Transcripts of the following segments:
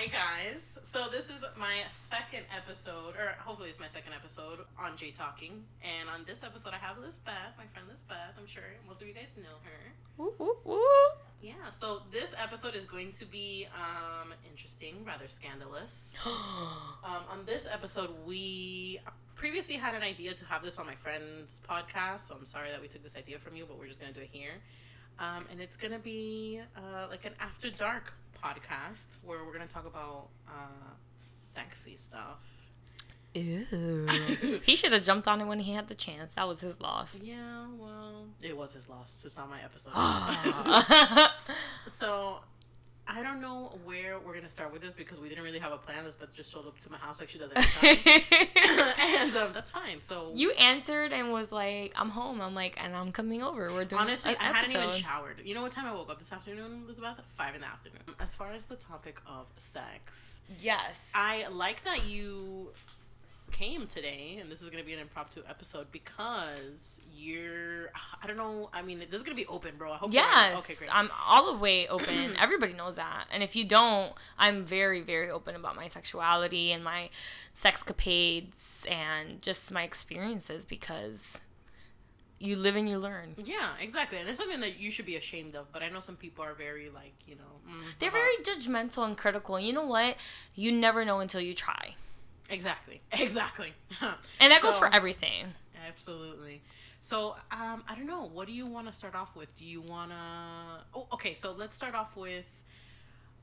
Hi guys. So this is my second episode, or hopefully it's my second episode on J Talking. And on this episode, I have Lisbeth, my friend Lisbeth. I'm sure most of you guys know her. Woo, woo, woo. Yeah. So this episode is going to be um, interesting, rather scandalous. Um, on this episode, we previously had an idea to have this on my friend's podcast. So I'm sorry that we took this idea from you, but we're just gonna do it here. Um, and it's gonna be uh, like an after dark podcast where we're gonna talk about uh, sexy stuff. Ew. he should have jumped on it when he had the chance. That was his loss. Yeah, well, it was his loss. It's not my episode. Ah. so I don't know where we're gonna start with this because we didn't really have a plan. This but just showed up to my house like she does every time, and um, that's fine. So you answered and was like, "I'm home." I'm like, "And I'm coming over." We're doing honestly, I hadn't even showered. You know what time I woke up this afternoon? It was about five in the afternoon. As far as the topic of sex, Yes. I like that you came today and this is going to be an impromptu episode because you're i don't know i mean this is going to be open bro i hope Yes, okay great I'm all the way open. Everybody knows that. And if you don't, I'm very, very open about my sexuality and my sexcapades and just my experiences because you live and you learn. yeah exactly and it's something that you should be ashamed of but i know some people are very like you know mm, They're uh-huh. very judgmental and critical. You know what? You never know until you try. Exactly exactly And that goes for everything. Absolutely. So, um, I don't know. What do you want to start off with? Do you want to? Oh, okay. So let's start off with,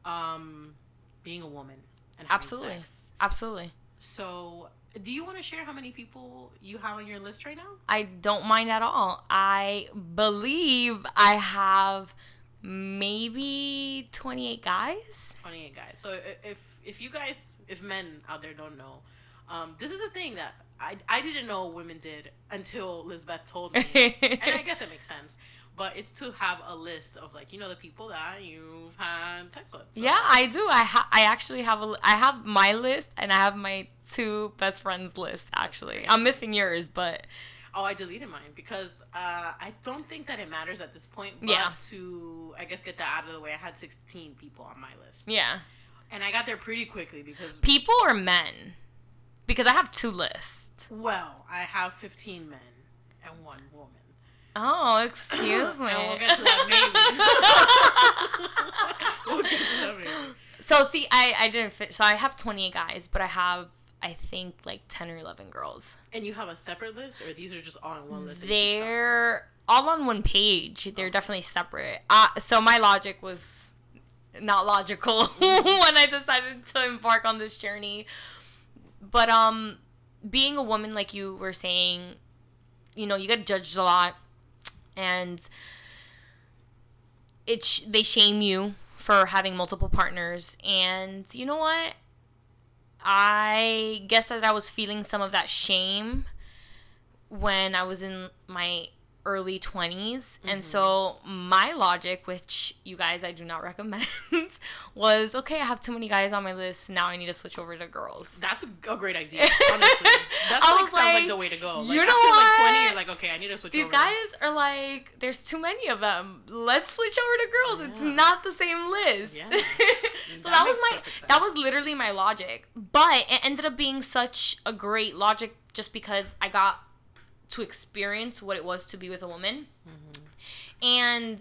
um, being a woman and Absolutely. sex. Absolutely. So, do you want to share how many people you have on your list right now? I don't mind at all. I believe I have maybe 28 guys. Twenty-eight guys. So if if you guys, if men out there don't know, um, this is a thing that I I didn't know women did until Lisbeth told me, and I guess it makes sense. But it's to have a list of like you know the people that you've had sex with. So- Yeah, I do. I ha- I actually have a I have my list and I have my two best friends list actually. I'm missing yours, but Oh, I deleted mine because uh, I don't think that it matters at this point. But Yeah. To I guess get that out of the way, I had sixteen people on my list, yeah. and I got there pretty quickly because People or men? Because I have two lists. well, I have fifteen men and one woman. Oh, excuse me. We'll get to that maybe. we'll get to that maybe. so see, I I didn't fit. So I have 20 guys, but I have I think like 10 or 11 girls. And you have a separate list, or these are just all on one list? that you keep track of? They're all on one page. They're definitely separate. Uh, so my logic was not logical when I decided to embark on this journey. But um, being a woman, like you were saying, you know, you get judged a lot, and it sh- they shame you for having multiple partners. And you know what? I guess that I was feeling some of that shame when I was in my early 20s. And mm-hmm. so my logic, which you guys I do not recommend, was okay, I have too many guys on my list. Now I need to switch over to girls. That's a great idea, honestly. That's I like, sounds like, like, the way to go. Like, you know after like 20, what? you're like, okay, I need to switch over These over. guys are like, there's too many of them. Let's switch over to girls. It's not the same list. Yeah. so That that, was my that was literally my logic. But it ended up being such a great logic just because I got to experience what it was to be with a woman. Mm-hmm. And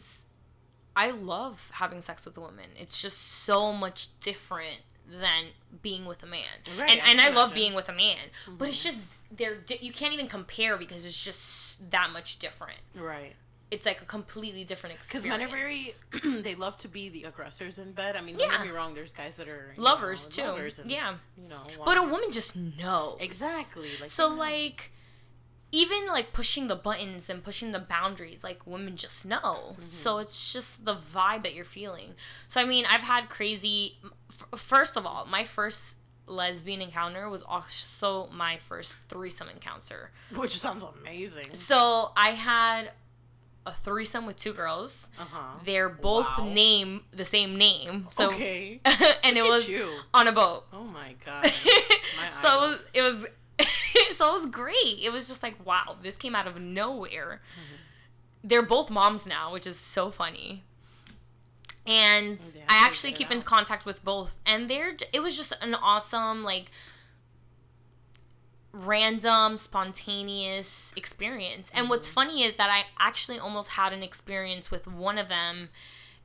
I love having sex with a woman. It's just so much different than being with a man. Right, and I and I love imagine. being with a man. But it's just they're di- you can't even compare because it's just that much different. Right. It's like a completely different experience. Because men are very, they love to be the aggressors in bed. I mean, don't get me wrong. There's guys that are Lovers, know, too. lovers and, Yeah. You know. But a woman just knows. exactly. Like So yeah. like even like pushing the buttons and pushing the boundaries, like women just know. Mm-hmm. So it's just the vibe that you're feeling. So I mean, I've had crazy. F- first of all, my first lesbian encounter was also my first threesome encounter. which sounds amazing. So I had a threesome with two girls. Uh huh. They're both Wow. name the same name. So okay. and it Look at was you. on a boat. Oh my god. My so it was, it was so it was great. It was just like wow, this came out of nowhere. Mm-hmm. They're both moms now, which is so funny. and Yeah, I actually keep in contact with both, and they're it was just an awesome like random spontaneous experience. And what's Mm-hmm. funny is that I actually almost had an experience with one of them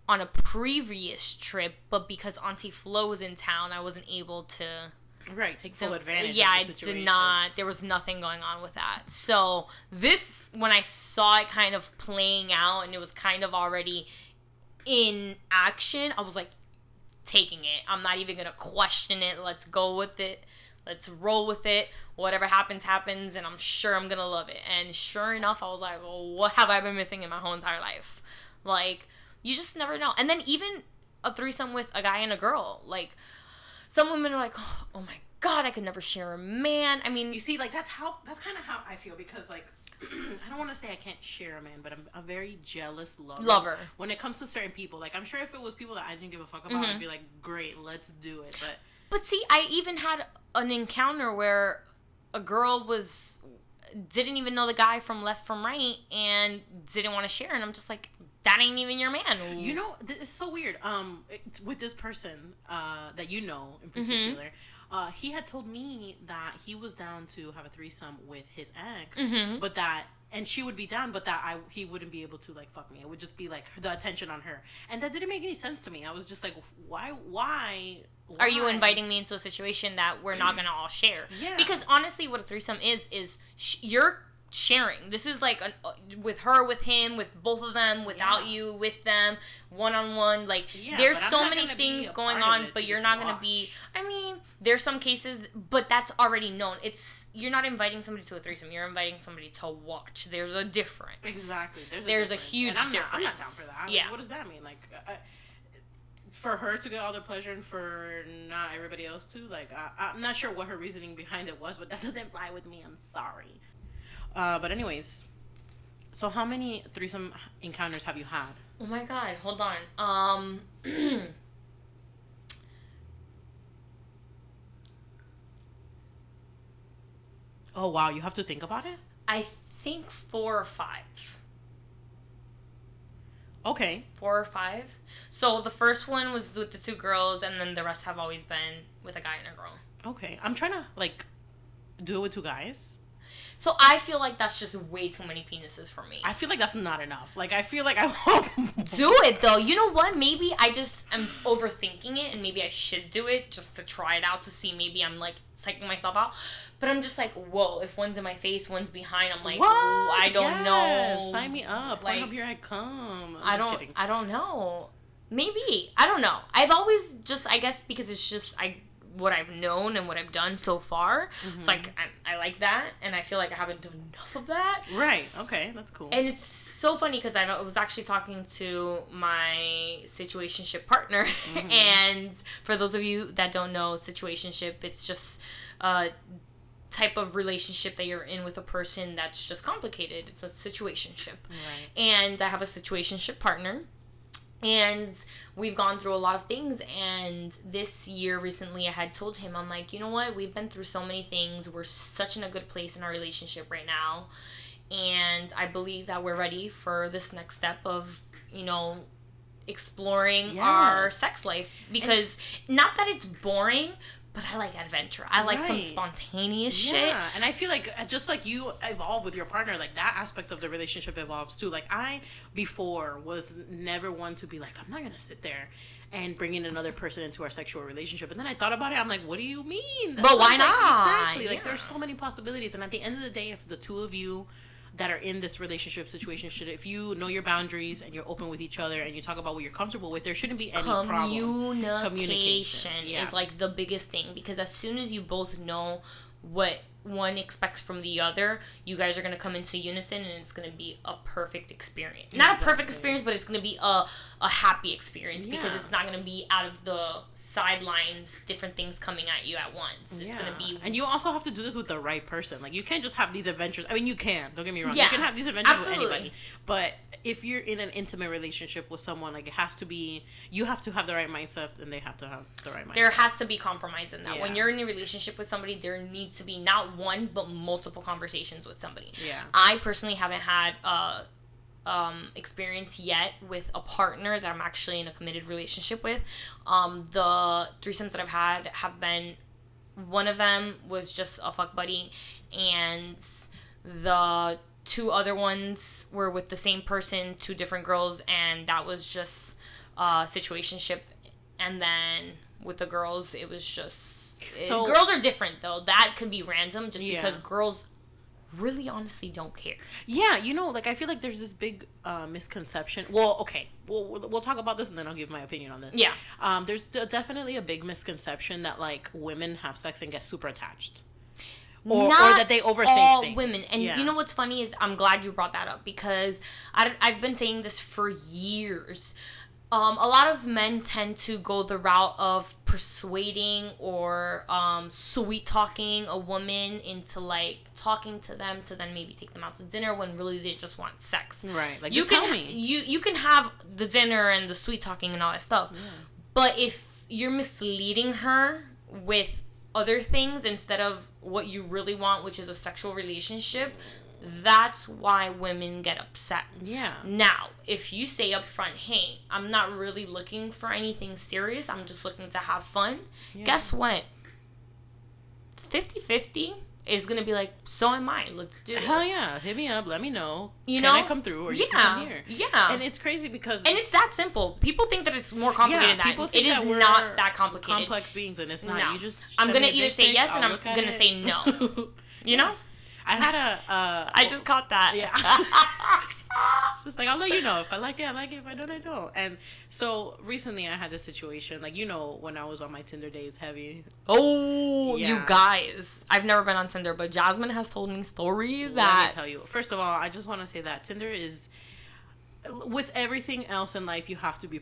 on a previous trip, but because Auntie Flo was in town, I wasn't able to Right, take full so, advantage. Yeah, of I the situation. did not. There was nothing going on with that. So this, when I saw it kind of playing out, and it was kind of already in action, I was like, taking it. I'm not even gonna question it. Let's go with it. Let's roll with it. Whatever happens, happens, and I'm sure I'm gonna love it. And sure enough, I was like, well, what have I been missing in my whole entire life? Like, you just never know. And then even a threesome with a guy and a girl, like some women are like, oh my god, I could never share a man. I mean, You see, like that's how that's kind of how I feel because like I don't want to say I can't share a man, but I'm a very jealous lover. Lover. when it comes to certain people. Like I'm sure if it was people that I didn't give a fuck about, Mm-hmm. I'd be like, great, let's do it. But But see, I even had an encounter where a girl was didn't even know the guy from left from right and didn't want to share and I'm just like that ain't even your man. you know, this is so weird. Um, with this person uh, that you know in Mm-hmm. particular. Uh, he had told me that he was down to have a threesome with his ex, Mm-hmm. but that and she would be down, but that I he wouldn't be able to like fuck me. It would just be like the attention on her, and that didn't make any sense to me. I was just like, why, why? Are you inviting me into a situation that we're not gonna all share? Yeah. Because honestly, what a threesome is is sh- you're sharing. This is like an, uh, with her, with him, with both of them, without Yeah. you, with them, one on one. Like Yeah, there's so many things going on, but you're not gonna be. I mean, there's some cases, but that's already known. It's you're not inviting somebody to a threesome. You're inviting somebody to watch. There's a difference. Exactly. There's a, There's a difference. huge and I'm Not, I'm not down difference. for that. Yeah. Like, what does that mean? Like, I, for her to get all the pleasure and for not everybody else to, like, I, I'm not sure what her reasoning behind it was, but that doesn't fly with me. I'm sorry. Uh, but anyways, so how many threesome encounters have you had? Oh my god, hold on. Um Oh wow, you have to think about it. I think four or five. Okay. Four or five. So the first one was with the two girls, and then the rest have always been with a guy and a girl. Okay. I'm trying to like do it with two guys. So I feel like that's just way too many penises for me. I feel like that's not enough. Like I feel like I won't do it though. You know what? Maybe I just am overthinking it, and maybe I should do it just to try it out to see. Maybe I'm like psyching myself out, but I'm just like, whoa! If one's in my face, one's behind. I'm like, What? I don't Yes, know. Sign me up. Like- up here I come. I'm I don't. kidding. I don't know. Maybe I don't know. I've always just I guess because it's just I what I've known and what I've done so far. It's like mm-hmm. I, I like that, and I feel like I haven't done enough of that. Right. Okay. That's cool. And it's so funny because I was actually talking to my situationship partner, mm-hmm. and for those of you that don't know, situationship, it's just a type of relationship that you're in with a person that's just complicated. It's a situationship right. and I have a situationship partner. And we've gone through a lot of things. And this year, recently, I had told him, I'm like, you know what? We've been through so many things. We're such in a good place in our relationship right now. And I believe that we're ready for this next step of, you know, exploring our sex life. Because not that it's boring, but I like adventure. I like some Right. spontaneous shit. Yeah, and I feel like uh, just like you evolve with your partner, like that aspect of the relationship evolves too. Like I before was never one to be like, I'm not gonna sit there and bring in another person into our sexual relationship. And then I thought about it. I'm like, what do you mean? That But why sounds like- not? exactly. Like there's so many possibilities. And at the end of the day, if the two of you that are in this relationship situation should if you know your boundaries and you're open with each other and you talk about what you're comfortable with there shouldn't be any problem communication, yeah. is like the biggest thing because as soon as you both know what one expects from the other, you guys are gonna come into unison and it's gonna be a perfect experience. Not a perfect experience, but it's gonna be a, a happy experience because it's not gonna be out of the sidelines, different things coming at you at once. It's gonna be and you also have to do this with the right person. Like you can't just have these adventures. I mean, you can. Don't get me wrong. Yeah, you can have these adventures absolutely. with anybody. But if you're in an intimate relationship with someone, like it has to be. You have to have the right mindset, and they have to have the right mindset. there has to be compromise in that. When you're in a relationship with somebody, there needs to be not one but multiple conversations with somebody. Yeah. I personally haven't had a um, experience yet with a partner that I'm actually in a committed relationship with. Um, the threesomes that I've had have been one of them was just a fuck buddy, and the two other ones were with the same person, two different girls, and that was just a situationship. And then with the girls, it was just So- girls are different though. That could be random just Yeah. because girls really honestly don't care. Yeah, you know, like I feel like there's this big uh, misconception. Well, okay, we'll we'll talk about this and then I'll give my opinion on this. Yeah. Um, there's d- definitely a big misconception that like women have sex and get super attached, or, or that they overthink all things. women. And Yeah. you know what's funny is I'm glad you brought that up because I, I've been saying this for years. Um, a lot of men tend to go the route of persuading or um, sweet talking a woman into like talking to them to then maybe take them out to dinner when really they just want sex. Right, like you can tell me. you you can have the dinner and the sweet talking and all that stuff, but if you're misleading her with other things instead of what you really want, which is a sexual relationship, that's why women get upset. Yeah. Now, if you say up front, hey, I'm not really looking for anything serious, I'm just looking to have fun, guess what? 50 50 is going to be like, so am I. Let's do this. Hell yeah, hit me up. Let me know. You can know? I come through or yeah. you come here? Yeah. And it's crazy because And it's that simple. People think that it's more complicated than people that. It is that not that complicated. complex beings, and it's not. No. You just I'm gonna either say yes and I'll I'm gonna it. say no. You know? I had a. Uh, I just caught that. Yeah. it's just like I'll let you know if I like it, I like it. If I don't, I don't. And so recently, I had this situation. Like you know, when I was on my Tinder days, heavy. oh, you guys. I've never been on Tinder, but Jasmine has told me stories Let me that tell you. First of all, I just want to say that Tinder is, with everything else in life, you have to be,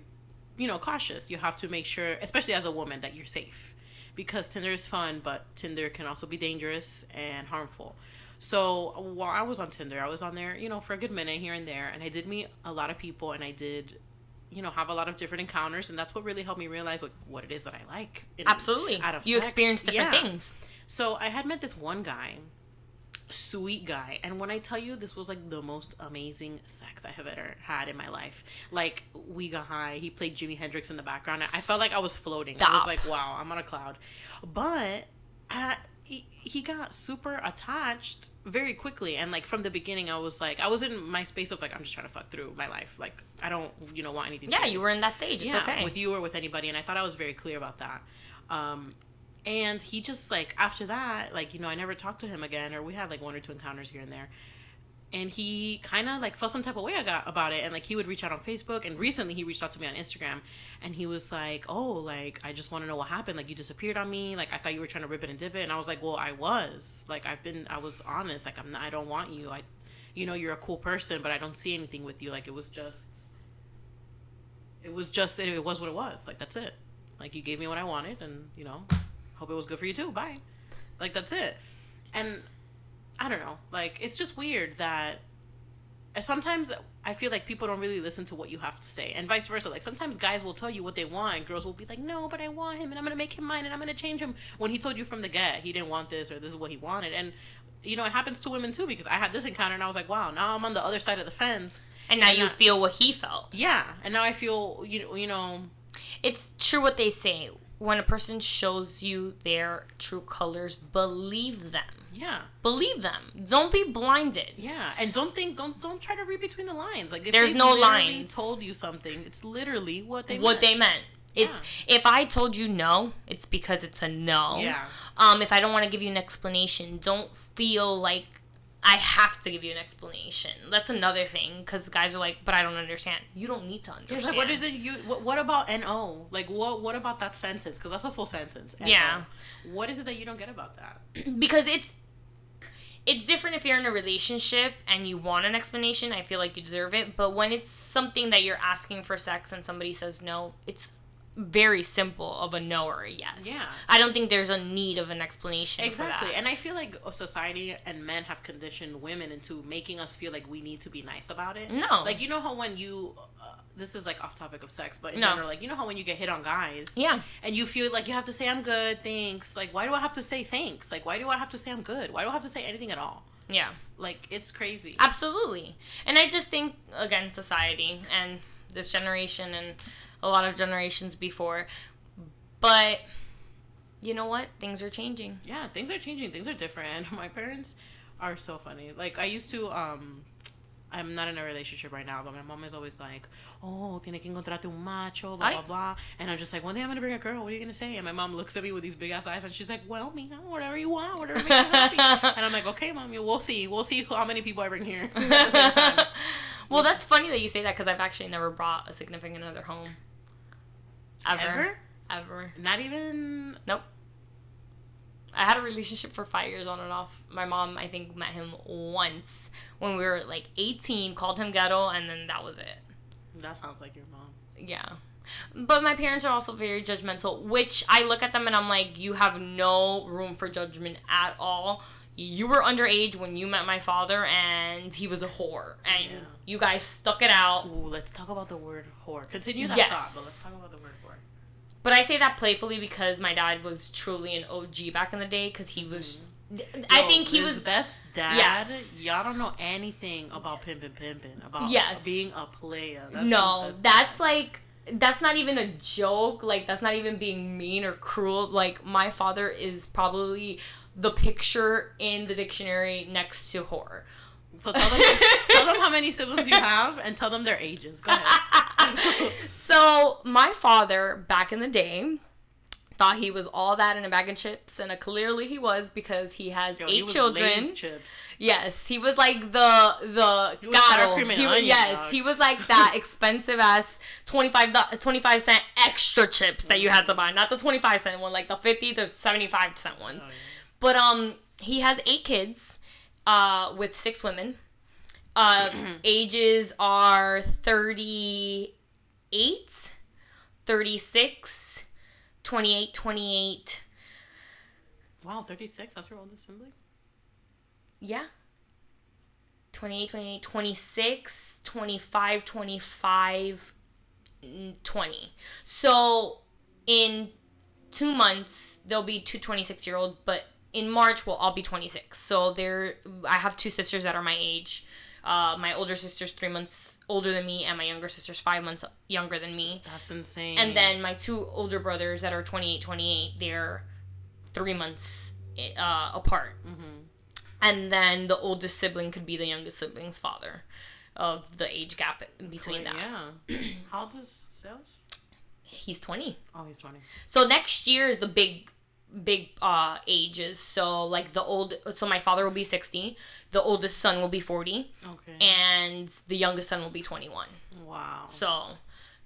you know, cautious. You have to make sure, especially as a woman, that you're safe, because Tinder is fun, but Tinder can also be dangerous and harmful. So while I was on Tinder, I was on there, you know, for a good minute here and there, and I did meet a lot of people, and I did, you know, have a lot of different encounters, and that's what really helped me realize like what it is that I like. in- absolutely out of you sex. experience different Yeah. things. So I had met this one guy, sweet guy, and when I tell you this was like the most amazing sex I have ever had in my life. Like we got high. He played Jimi Hendrix in the background. I felt like I was floating. I was like, wow, I'm on a cloud. But I, he, he got super attached very quickly and like from the beginning I was like I was in my space of like I'm just trying to fuck through my life like I don't you know want anything Yeah, you were in that stage. It's yeah, okay. with you or with anybody, and I thought I was very clear about that. Um, and he just like after that, like you know, I never talked to him again, or we had like one or two encounters here and there. And he kind of like felt some type of way I got about it, and like he would reach out on Facebook, and recently he reached out to me on Instagram, and he was like, "Oh, like I just want to know what happened. Like you disappeared on me. Like I thought you were trying to rip it and dip it." And I was like, "Well, I was. Like I've been. I was honest. Like I'm. Not, I don't want you. I, you know, you're a cool person, but I don't see anything with you. Like it was just." it was just it was what it was like that's it like you gave me what i wanted and you know hope it was good for you too bye like that's it and i don't know like it's just weird that sometimes i feel like people don't really listen to what you have to say and vice versa like sometimes guys will tell you what they want and girls will be like no but i want him and i'm gonna make him mine and i'm gonna change him when he told you from the get he didn't want this or this is what he wanted and you know it happens to women too because i had this encounter and i was like wow now i'm on the other side of the fence and now you not- feel what he felt. yeah and now i feel you know you know It's true what they say. When a person shows you their true colors, believe them. Yeah Believe them. Don't be blinded. Yeah, and don't think don't don't try to read between the lines. Like if There's no lines. Told you something, it's literally what they what meant. they meant. It's if I told you no, it's because it's a no. Yeah. Um, if I don't want to give you an explanation, don't feel like I have to give you an explanation. That's another thing because guys are like, but I don't understand. You don't need to understand. It's like what is it you what, what about no? Like what what about that sentence? Because that's a full sentence. NO. Yeah. What is it that you don't get about that? because it's it's different if you're in a relationship and you want an explanation i feel like you deserve it but when it's something that you're asking for sex and somebody says no it's very simple of a no or a yes Yeah. i don't think there's a need of an explanation Exactly, for that. and I feel like society and men have conditioned women into making us feel like we need to be nice about it. No. like you know how when you, uh, this is like off topic of sex, but in No. general, like you know how when you get hit on guys, Yeah. and you feel like you have to say I'm good, thanks. Like why do I have to say thanks? Like why do I have to say I'm good? Why do I have to say anything at all? Yeah. Like it's crazy. Absolutely. And I just think again society and this generation and a lot of generations before but you know what? Things are changing. Yeah, things are changing. Things are different. My parents are so funny. Like I used to um I'm not in a relationship right now, but my mom is always like, "Oh, tiene que encontrarte un macho, blah blah blah," and I'm just like, "One day I'm gonna bring a girl. What are you gonna say?" And my mom looks at me with these big ass eyes, and she's like, "Well, Mina, whatever you want, whatever makes you happy." and I'm like, "Okay, mommy, we'll see. We'll see how many people I bring here." well, that's funny that you say that because I've actually never brought a significant other home. Ever. Ever. Ever. Not even. Nope. I had a relationship for five years on and off. My mom, I think, met him once when we were like 18, called him ghetto, and then that was it. That sounds like your mom. Yeah. But my parents are also very judgmental, which I look at them and I'm like, you have no room for judgment at all. You were underage when you met my father, and he was a whore, and yeah. you guys stuck it out. Ooh, let's talk about the word whore. Continue that yes. thought, but let's talk about the word. But I say that playfully because my dad was truly an OG back in the day because he was. Mm-hmm. I think he was Beth's dad. Yes. Y'all don't know anything about pimping, pimping, about yes. being a player. That's no, that's dad. like that's not even a joke. Like that's not even being mean or cruel. Like my father is probably the picture in the dictionary next to horror. So tell them tell them how many siblings you have and tell them their ages. Go ahead. so my father back in the day thought he was all that in a bag of chips, and uh, clearly he was because he has Yo, eight he children. Yes, he was like the the he was he was, yes, dog. he was like that expensive ass 25, 25 cent extra chips that you had to buy, not the twenty five cent one, like the fifty to seventy five cent ones. Oh, yeah. But um, he has eight kids uh, with six women. Uh, ages are 38, 36, 28, 28. Wow, 36? That's your oldest sibling? Yeah. 28, 28, 26, 25, 25, 20. So in two months, there'll be two 26 year old, but in March we'll all be 26. So there, I have two sisters that are my age. Uh, my older sister's three months older than me, and my younger sister's five months younger than me. That's insane. And then my two older brothers that are 28, 28, they're three months uh, apart. Mm-hmm. And then the oldest sibling could be the youngest sibling's father of the age gap between that. Yeah. How old is Sales? He's 20. Oh, he's 20. So next year is the big big uh ages. So like the old so my father will be 60 the oldest son will be 40 okay. and the youngest son will be 21 wow. So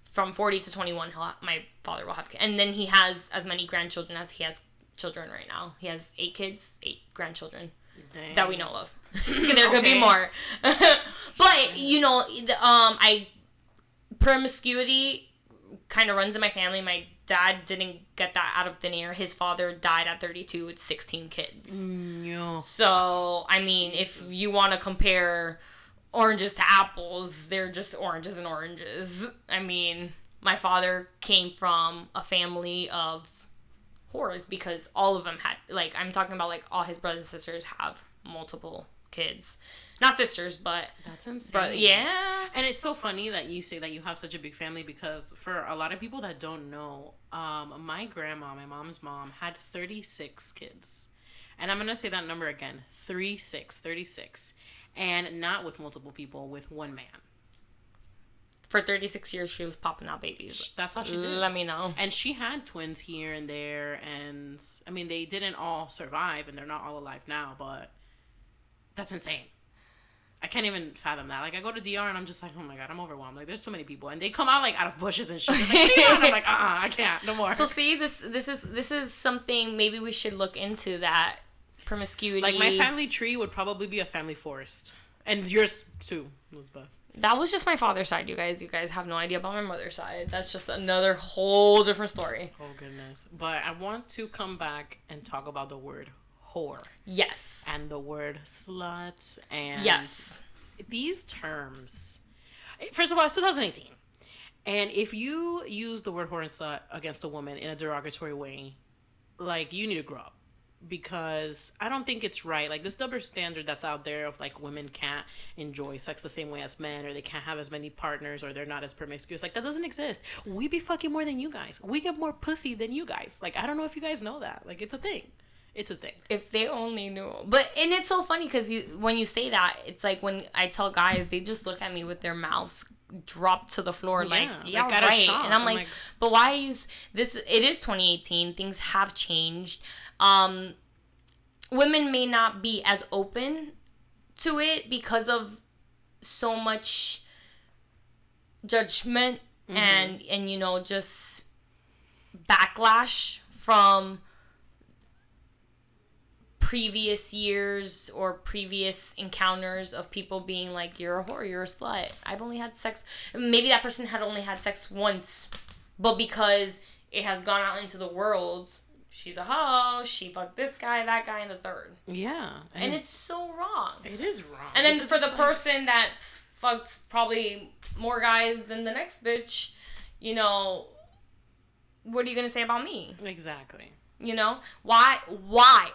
from 40 to 21 he'll have, my father will have and then he has as many grandchildren as he has children right now. He has eight kids eight grandchildren Dang. that we know of. There could be more. But you know the, um i promiscuity kind of runs in my family. My dad didn't get that out of thin air. His father died at 32 with 16 kids. Mm, yeah. So, I mean, if you want to compare oranges to apples, they're just oranges and oranges. I mean, my father came from a family of whores because all of them had, like, I'm talking about, like, all his brothers and sisters have multiple kids not sisters, but that's insane. But yeah, and it's so funny that you say that you have such a big family because for a lot of people that don't know, um, my grandma, my mom's mom, had thirty six kids, and I'm gonna say that number again: three six, 36. and not with multiple people, with one man. For 36 years, she was popping out babies. That's how she did. Let me know. And she had twins here and there, and I mean, they didn't all survive, and they're not all alive now, but that's insane. I can't even fathom that. Like I go to DR and I'm just like, oh my god, I'm overwhelmed. Like there's so many people, and they come out like out of bushes and shit. Like, I'm like, uh, uh I can't no more. So see, this this is this is something maybe we should look into that promiscuity. Like my family tree would probably be a family forest, and yours too, Elizabeth. That was just my father's side, you guys. You guys have no idea about my mother's side. That's just another whole different story. Oh goodness! But I want to come back and talk about the word whore. Yes. And the word slut and yes, these terms. Eh, first of all, it's 2018, and if you use the word whore and slut against a woman in a derogatory way, like you need to grow up because I don't think it's right. Like this double standard that's out there of like women can't enjoy sex the same way as men, or they can't have as many partners, or they're not as promiscuous. Like that doesn't exist. We be fucking more than you guys. We get more pussy than you guys. Like I don't know if you guys know that. Like it's a thing. It's a thing. If they only knew. But and it's so funny because you when you say that, it's like when I tell guys, they just look at me with their mouths dropped to the floor like yeah, like right and i'm, I'm like, like, but why is this it is 2018 things have changed um women may not be as open to it because of so much judgment mm-hmm. and and you know just backlash from previous years or previous encounters of people being like, you're a whore, you're a slut. I've only had sex. Maybe that person had only had sex once, but because it has gone out into the world, she's a hoe, she fucked this guy, that guy, and the third. Yeah. And, and it's so wrong. It is wrong. And then for the like... person that's fucked probably more guys than the next bitch, you know, what are you going to say about me? Exactly. You know? Why? Why?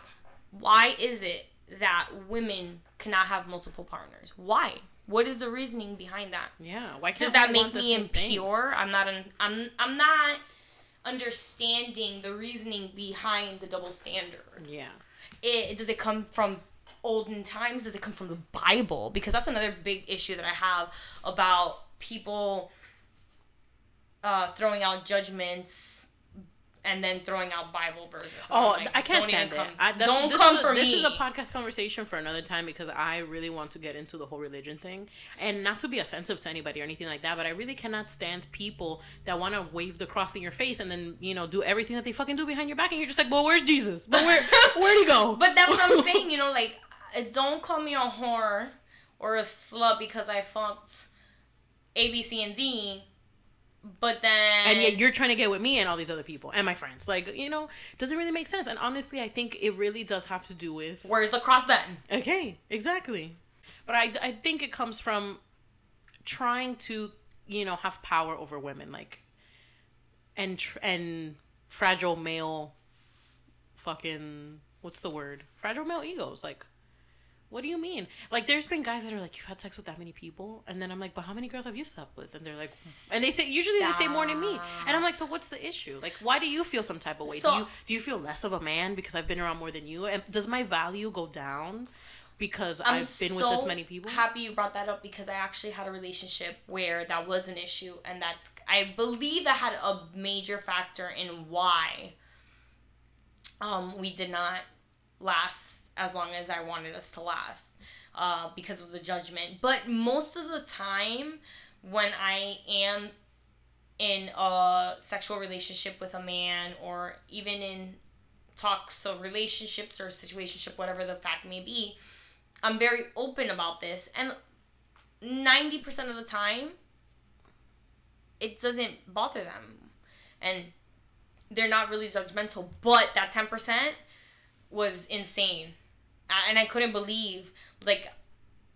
Why is it that women cannot have multiple partners? Why? What is the reasoning behind that? Yeah, why does that make me impure? Things? I'm not. An, I'm. I'm not understanding the reasoning behind the double standard. Yeah. It does it come from olden times? Does it come from the Bible? Because that's another big issue that I have about people uh, throwing out judgments and then throwing out Bible verses. Oh, like, I can't stand it. I, don't come is, for this me. This is a podcast conversation for another time because I really want to get into the whole religion thing, and not to be offensive to anybody or anything like that, but I really cannot stand people that want to wave the cross in your face and then you know do everything that they fucking do behind your back, and you're just like, well, where's Jesus? But where where'd he go? but that's what I'm saying. You know, like, uh, don't call me a whore or a slut because I fucked A, B, C, and D but then and yet you're trying to get with me and all these other people and my friends. Like you know doesn't really make sense. And honestly i think it really does have to do with where's the cross button? Okay exactly. But i i think it comes from trying to you know have power over women like and tr- and fragile male fucking what's the word? Fragile male egos like what do you mean? Like, there's been guys that are like, you've had sex with that many people, and then I'm like, but how many girls have you slept with? And they're like, and they say usually they say more than me, and I'm like, so what's the issue? Like, why do you feel some type of way? So, do you do you feel less of a man because I've been around more than you? And does my value go down? Because i have been so with this many people. Happy you brought that up because I actually had a relationship where that was an issue, and that's I believe that had a major factor in why um, we did not last as long as I wanted us to last uh, because of the judgment. But most of the time, when I am in a sexual relationship with a man or even in talks of relationships or situationship, whatever the fact may be, I'm very open about this. And 90% of the time, it doesn't bother them. And they're not really judgmental. But that 10% was insane and I couldn't believe like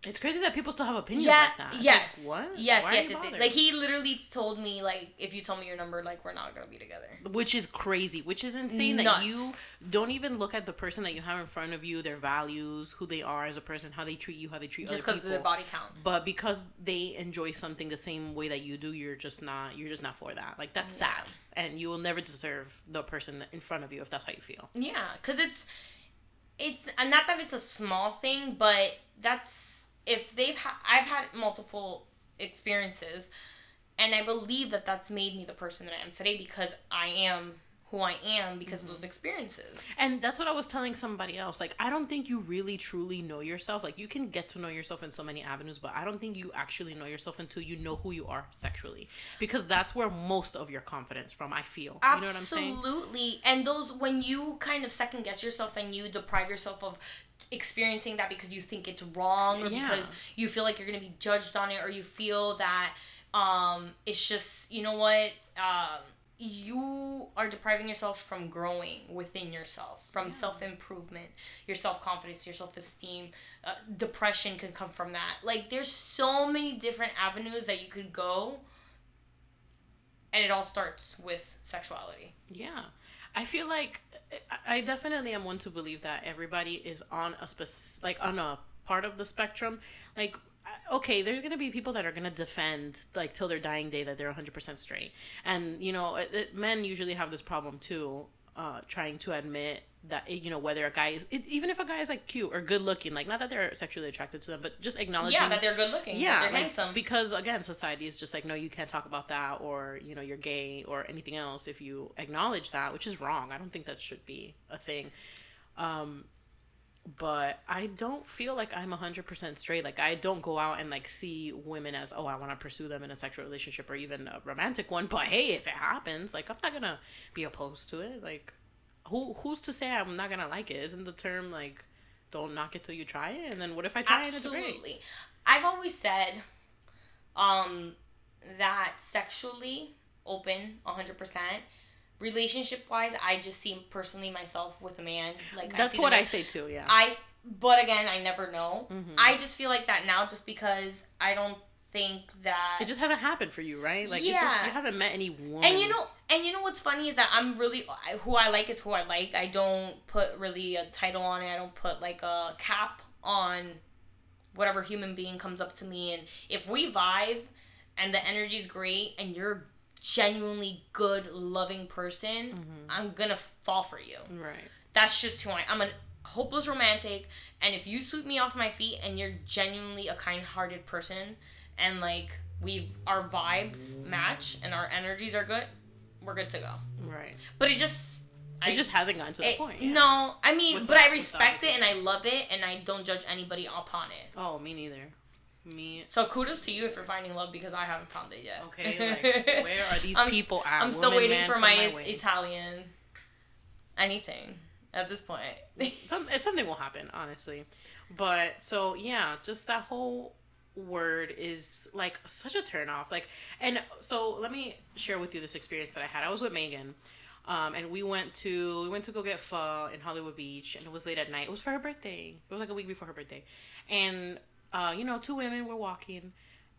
it's crazy that people still have opinions yeah, like that. Yes. Like, what? Yes, Why yes, yes, Like he literally told me like if you tell me your number, like we're not gonna be together. Which is crazy. Which is insane Nuts. that you don't even look at the person that you have in front of you, their values, who they are as a person, how they treat you, how they treat just because of their body count. But because they enjoy something the same way that you do, you're just not you're just not for that. Like that's yeah. sad, and you will never deserve the person in front of you if that's how you feel. Yeah, because it's it's not that it's a small thing, but that's if they've had I've had multiple experiences, and I believe that that's made me the person that I am today because I am who I am because mm-hmm. of those experiences. And that's what I was telling somebody else. Like, I don't think you really truly know yourself. Like, you can get to know yourself in so many avenues, but I don't think you actually know yourself until you know who you are sexually. Because that's where most of your confidence from, I feel. Absolutely. And those, when you kind of second guess yourself and you deprive yourself of experiencing that because you think it's wrong or yeah. because you feel like you're going to be judged on it or you feel that um it's just you know what um you are depriving yourself from growing within yourself, from yeah. self improvement, your self confidence, your self esteem. Uh, depression can come from that. Like, there's so many different avenues that you could go, and it all starts with sexuality. Yeah. I feel like I definitely am one to believe that everybody is on a spec- like on a part of the spectrum. Like, okay, there's gonna be people that are gonna defend like till their dying day that they're 100% straight, and you know, it, it, men usually have this problem too, uh, trying to admit that you know whether a guy is it, even if a guy is like cute or good looking like not that they're sexually attracted to them but just acknowledging yeah that they're good looking yeah they're like, handsome. because again society is just like no you can't talk about that or you know you're gay or anything else if you acknowledge that which is wrong. I don't think that should be a thing. Um but I don't feel like I'm 100% straight. Like, I don't go out and, like, see women as, oh, I want to pursue them in a sexual relationship or even a romantic one. But hey, if it happens, like, I'm not going to be opposed to it. Like, who who's to say I'm not gonna like it? Isn't the term like don't knock it till you try it? And then what if I try Absolutely. it? Absolutely. I've always said um that sexually open 100% relationship wise i just see personally myself with a man like that's I what i say too yeah i but again i never know mm-hmm. i just feel like that now just because i don't think that it just hasn't happened for you, right? Like, yeah. Just, you haven't met any woman. And you know, and you know what's funny is that I'm really who I like is who I like. I don't put really a title on it. I don't put like a cap on whatever human being comes up to me. And if we vibe and the energy's great, and you're genuinely good, loving person, mm-hmm. I'm gonna fall for you. Right. That's just who I. Am. I'm a hopeless romantic, and if you sweep me off my feet and you're genuinely a kind-hearted person and like we've our vibes match and our energies are good, we're good to go. Right. But it just it I, just hasn't gotten to that point. Yeah. No, I mean, with but I respect it and I love it and I don't judge anybody upon it. Oh, me neither. Me. So kudos to you if you're finding love because I haven't found it yet. Okay, like where are these people at? I'm still Woman, waiting man, for my, my Italian. Anything at this point. Some something will happen, honestly. But so yeah, just that whole word is like such a turn off. Like, and so let me share with you this experience that I had. I was with Megan. Um, and we went to we went to go get pho in Hollywood Beach, and it was late at night. It was for her birthday. It was like a week before her birthday, and uh, you know, two women were walking,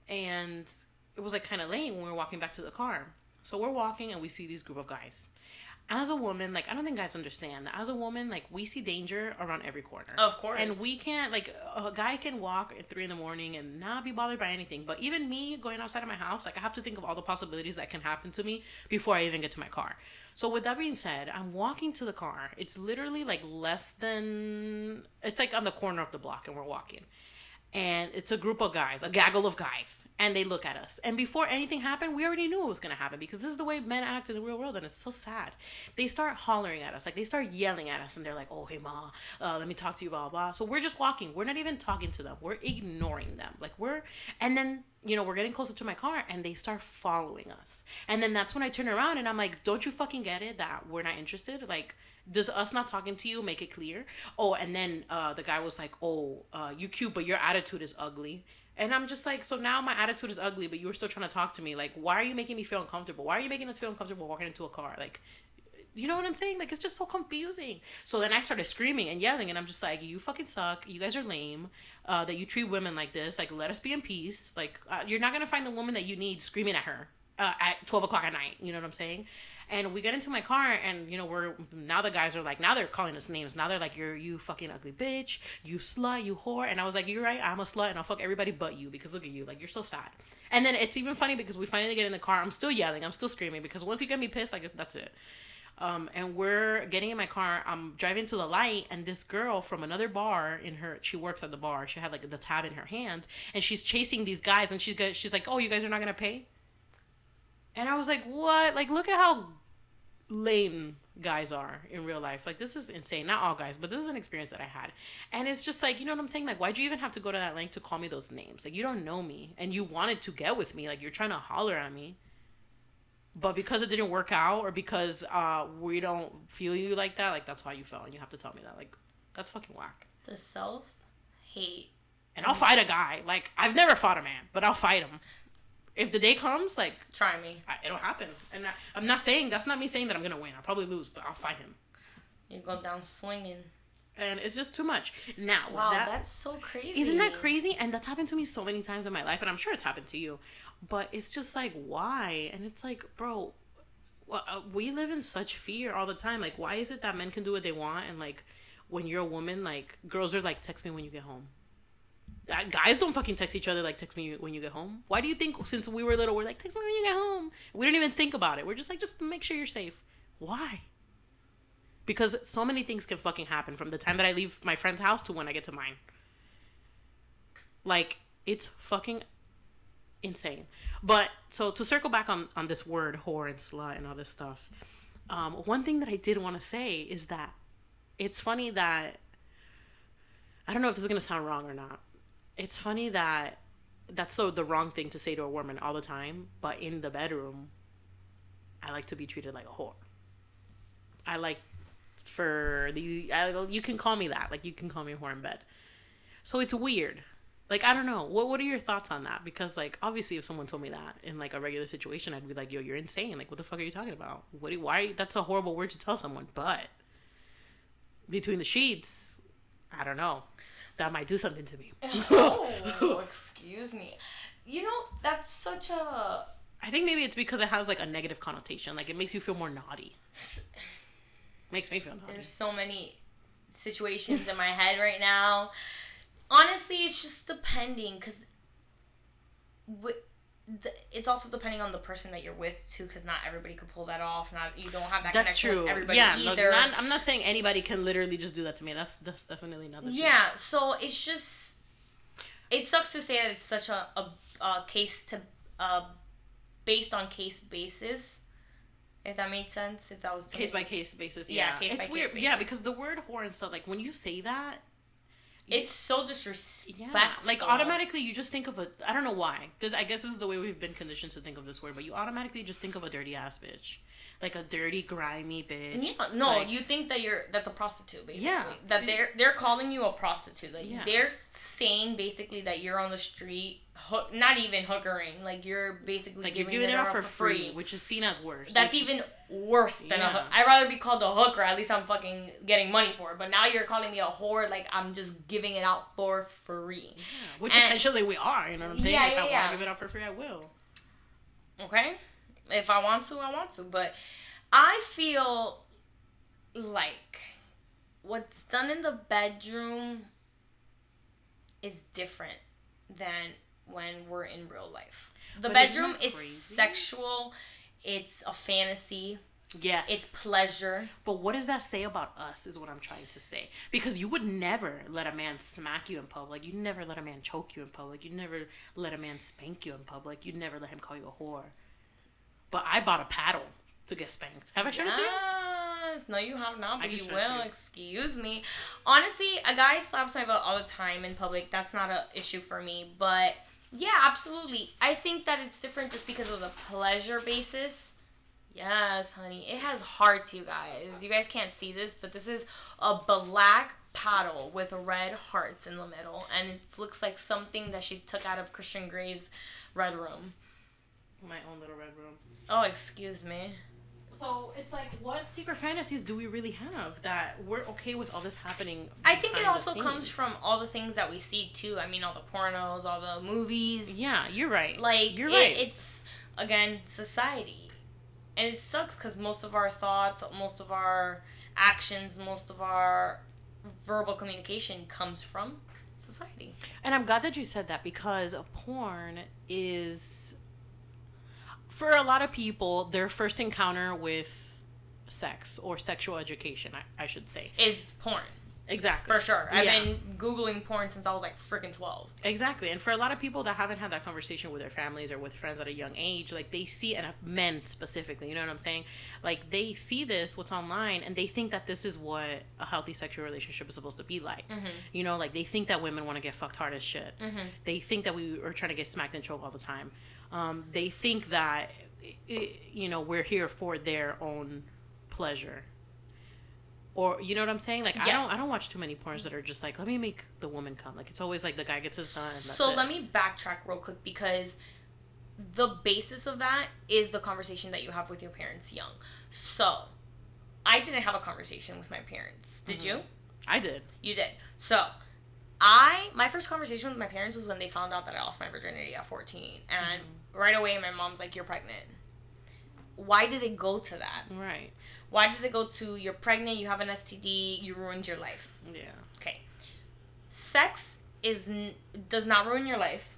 and it was like kind of late when we were walking back to the car. So we're walking, and we see these group of guys, as a woman, like I don't think guys understand that. As a woman, like we see danger around every corner. Of course. And we can't like a guy can walk at three in the morning and not be bothered by anything. But even me going outside of my house, like I have to think of all the possibilities that can happen to me before I even get to my car. So with that being said, I'm walking to the car. It's literally like less than it's like on the corner of the block and we're walking and it's a group of guys, a gaggle of guys, and they look at us. And before anything happened, we already knew it was gonna happen because this is the way men act in the real world, and it's so sad. They start hollering at us, like they start yelling at us, and they're like, "Oh, hey, ma, uh, let me talk to you, blah blah." So we're just walking. We're not even talking to them. We're ignoring them. Like we're, and then you know we're getting closer to my car, and they start following us. And then that's when I turn around and I'm like, "Don't you fucking get it that we're not interested?" Like does us not talking to you make it clear? Oh, and then uh, the guy was like, "Oh, uh, you cute, but your attitude is ugly." And I'm just like, so now my attitude is ugly, but you were still trying to talk to me. Like, why are you making me feel uncomfortable? Why are you making us feel uncomfortable walking into a car? Like, you know what I'm saying? Like, it's just so confusing. So then I started screaming and yelling, and I'm just like, you fucking suck. You guys are lame. Uh, that you treat women like this. Like, let us be in peace. Like, uh, you're not gonna find the woman that you need screaming at her uh, at 12 o'clock at night. You know what I'm saying? And we get into my car, and you know we're now the guys are like now they're calling us names. Now they're like you're you fucking ugly bitch, you slut, you whore. And I was like you're right, I'm a slut, and I'll fuck everybody but you because look at you, like you're so sad. And then it's even funny because we finally get in the car. I'm still yelling, I'm still screaming because once you get me pissed, I guess that's it. Um, and we're getting in my car. I'm driving to the light, and this girl from another bar in her, she works at the bar. She had like the tab in her hand, and she's chasing these guys, and she's she's like, "Oh, you guys are not gonna pay." And I was like, what? Like, look at how lame guys are in real life. Like, this is insane. Not all guys, but this is an experience that I had. And it's just like, you know what I'm saying? Like, why'd you even have to go to that length to call me those names? Like, you don't know me and you wanted to get with me. Like, you're trying to holler at me. But because it didn't work out or because uh, we don't feel you like that, like, that's why you fell and you have to tell me that. Like, that's fucking whack. The self hate. And I'll fight a guy. Like, I've never fought a man, but I'll fight him if the day comes, like try me, I, it'll happen. And I, am not saying that's not me saying that I'm gonna win. I'll probably lose, but I'll fight him. You go down swinging. And it's just too much. Now, wow, that, that's so crazy. Isn't that crazy? And that's happened to me so many times in my life, and I'm sure it's happened to you. But it's just like, why? And it's like, bro, well, uh, we live in such fear all the time. Like, why is it that men can do what they want and like when you're a woman, like girls are like, text me when you get home. Guys don't fucking text each other like text me when you get home. Why do you think since we were little we're like text me when you get home? We don't even think about it. We're just like just make sure you're safe. Why? Because so many things can fucking happen from the time that I leave my friend's house to when I get to mine. Like it's fucking insane. But so to circle back on on this word whore and slut and all this stuff, um, one thing that I did want to say is that it's funny that I don't know if this is gonna sound wrong or not. It's funny that that's so the wrong thing to say to a woman all the time, but in the bedroom, I like to be treated like a whore. I like for the I, you can call me that, like you can call me a whore in bed. So it's weird. Like I don't know. What what are your thoughts on that? Because like obviously if someone told me that in like a regular situation, I'd be like, "Yo, you're insane. Like what the fuck are you talking about? What do, why that's a horrible word to tell someone." But between the sheets, I don't know. That might do something to me. oh, excuse me. You know, that's such a. I think maybe it's because it has like a negative connotation. Like it makes you feel more naughty. Makes me feel naughty. There's so many situations in my head right now. Honestly, it's just depending because it's also depending on the person that you're with too, because not everybody could pull that off. Not you don't have that that's connection true. with everybody yeah, either. Not, I'm not saying anybody can literally just do that to me. That's that's definitely not the case. Yeah, truth. so it's just it sucks to say that it's such a a, a case to uh based on case basis. If that made sense, if that was case by case basis, yeah, yeah case it's weird. Yeah, because the word whore and stuff, like when you say that, it's so disrespectful. Yeah, like automatically you just think of a I don't know why because I guess this is the way we've been conditioned to think of this word, but you automatically just think of a dirty ass bitch, like a dirty grimy bitch. Yeah, no, like, you think that you're that's a prostitute basically. Yeah, that they're they're calling you a prostitute. Like yeah. they're saying basically that you're on the street, hook, not even hookering. Like you're basically like giving you're doing it, it for free, free, which is seen as worse. That's like, even worse than yeah. a hook. I'd rather be called a hooker. At least I'm fucking getting money for it. But now you're calling me a whore. Like I'm just giving it out for free. Yeah, which and, essentially we are. You know what I'm saying? Yeah, if yeah, I want to give it out for free, I will. Okay, if I want to, I want to. But I feel like what's done in the bedroom is different than when we're in real life. The but bedroom is sexual it's a fantasy. Yes. It's pleasure. But what does that say about us, is what I'm trying to say. Because you would never let a man smack you in public. You'd never let a man choke you in public. You'd never let a man spank you in public. You'd never let him call you a whore. But I bought a paddle to get spanked. Have I shown yes. it to you? No, you have not, but you will. Excuse me. Honestly, a guy slaps my butt all the time in public. That's not an issue for me. But yeah, absolutely. I think that it's different just because of the pleasure basis. Yes, honey. It has hearts, you guys. You guys can't see this, but this is a black paddle with red hearts in the middle, and it looks like something that she took out of Christian Grey's Red Room. My own little red room. Oh, excuse me. So it's like, what secret fantasies do we really have that we're okay with all this happening? I think it also comes from all the things that we see too. I mean, all the pornos, all the movies. Yeah, you're right. Like you're right. It, it's again society, and it sucks because most of our thoughts, most of our actions, most of our verbal communication comes from society. And I'm glad that you said that because a porn is for a lot of people, their first encounter with sex or sexual education, I, I should say, is porn. Exactly. For sure. I've yeah. been Googling porn since I was like freaking 12. Exactly. And for a lot of people that haven't had that conversation with their families or with friends at a young age, like they see, and men specifically, you know what I'm saying? Like they see this, what's online, and they think that this is what a healthy sexual relationship is supposed to be like. Mm-hmm. You know, like they think that women want to get fucked hard as shit. Mm-hmm. They think that we are trying to get smacked and choked all the time um, they think that it, you know we're here for their own pleasure or you know what I'm saying? Like yes. I don't I don't watch too many porns that are just like let me make the woman come. Like it's always like the guy gets his done. so it. let me backtrack real quick because the basis of that is the conversation that you have with your parents young. So I didn't have a conversation with my parents. Did mm-hmm. you? I did. You did. So I my first conversation with my parents was when they found out that I lost my virginity at 14 and mm-hmm. Right away my mom's like you're pregnant. why does it go to that? Right. Why does it go to you're pregnant, you have an STD, you ruined your life? Yeah. Okay. Sex is n- does not ruin your life,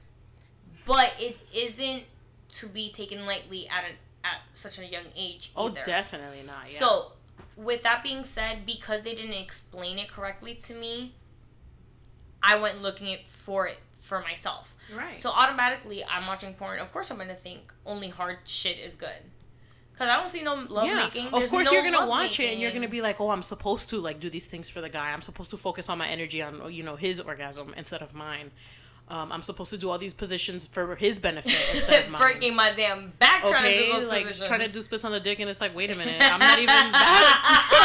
but it isn't to be taken lightly at an at such a young age Oh, definitely not. Yeah. So, with that being said, because they didn't explain it correctly to me, I went looking it for it for myself. right. So automatically, I'm watching porn. Of course, I'm gonna think only hard shit is good. Cause I don't see no love yeah, making. of course no you're gonna watch it and you're gonna be like, oh, I'm supposed to like do these things for the guy. I'm supposed to focus on my energy on you know his orgasm instead of mine. Um, I'm supposed to do all these positions for his benefit instead of mine. breaking my damn back trying to okay, do those like positions. trying to do splits on the dick, and it's like, wait a minute, I'm not even that.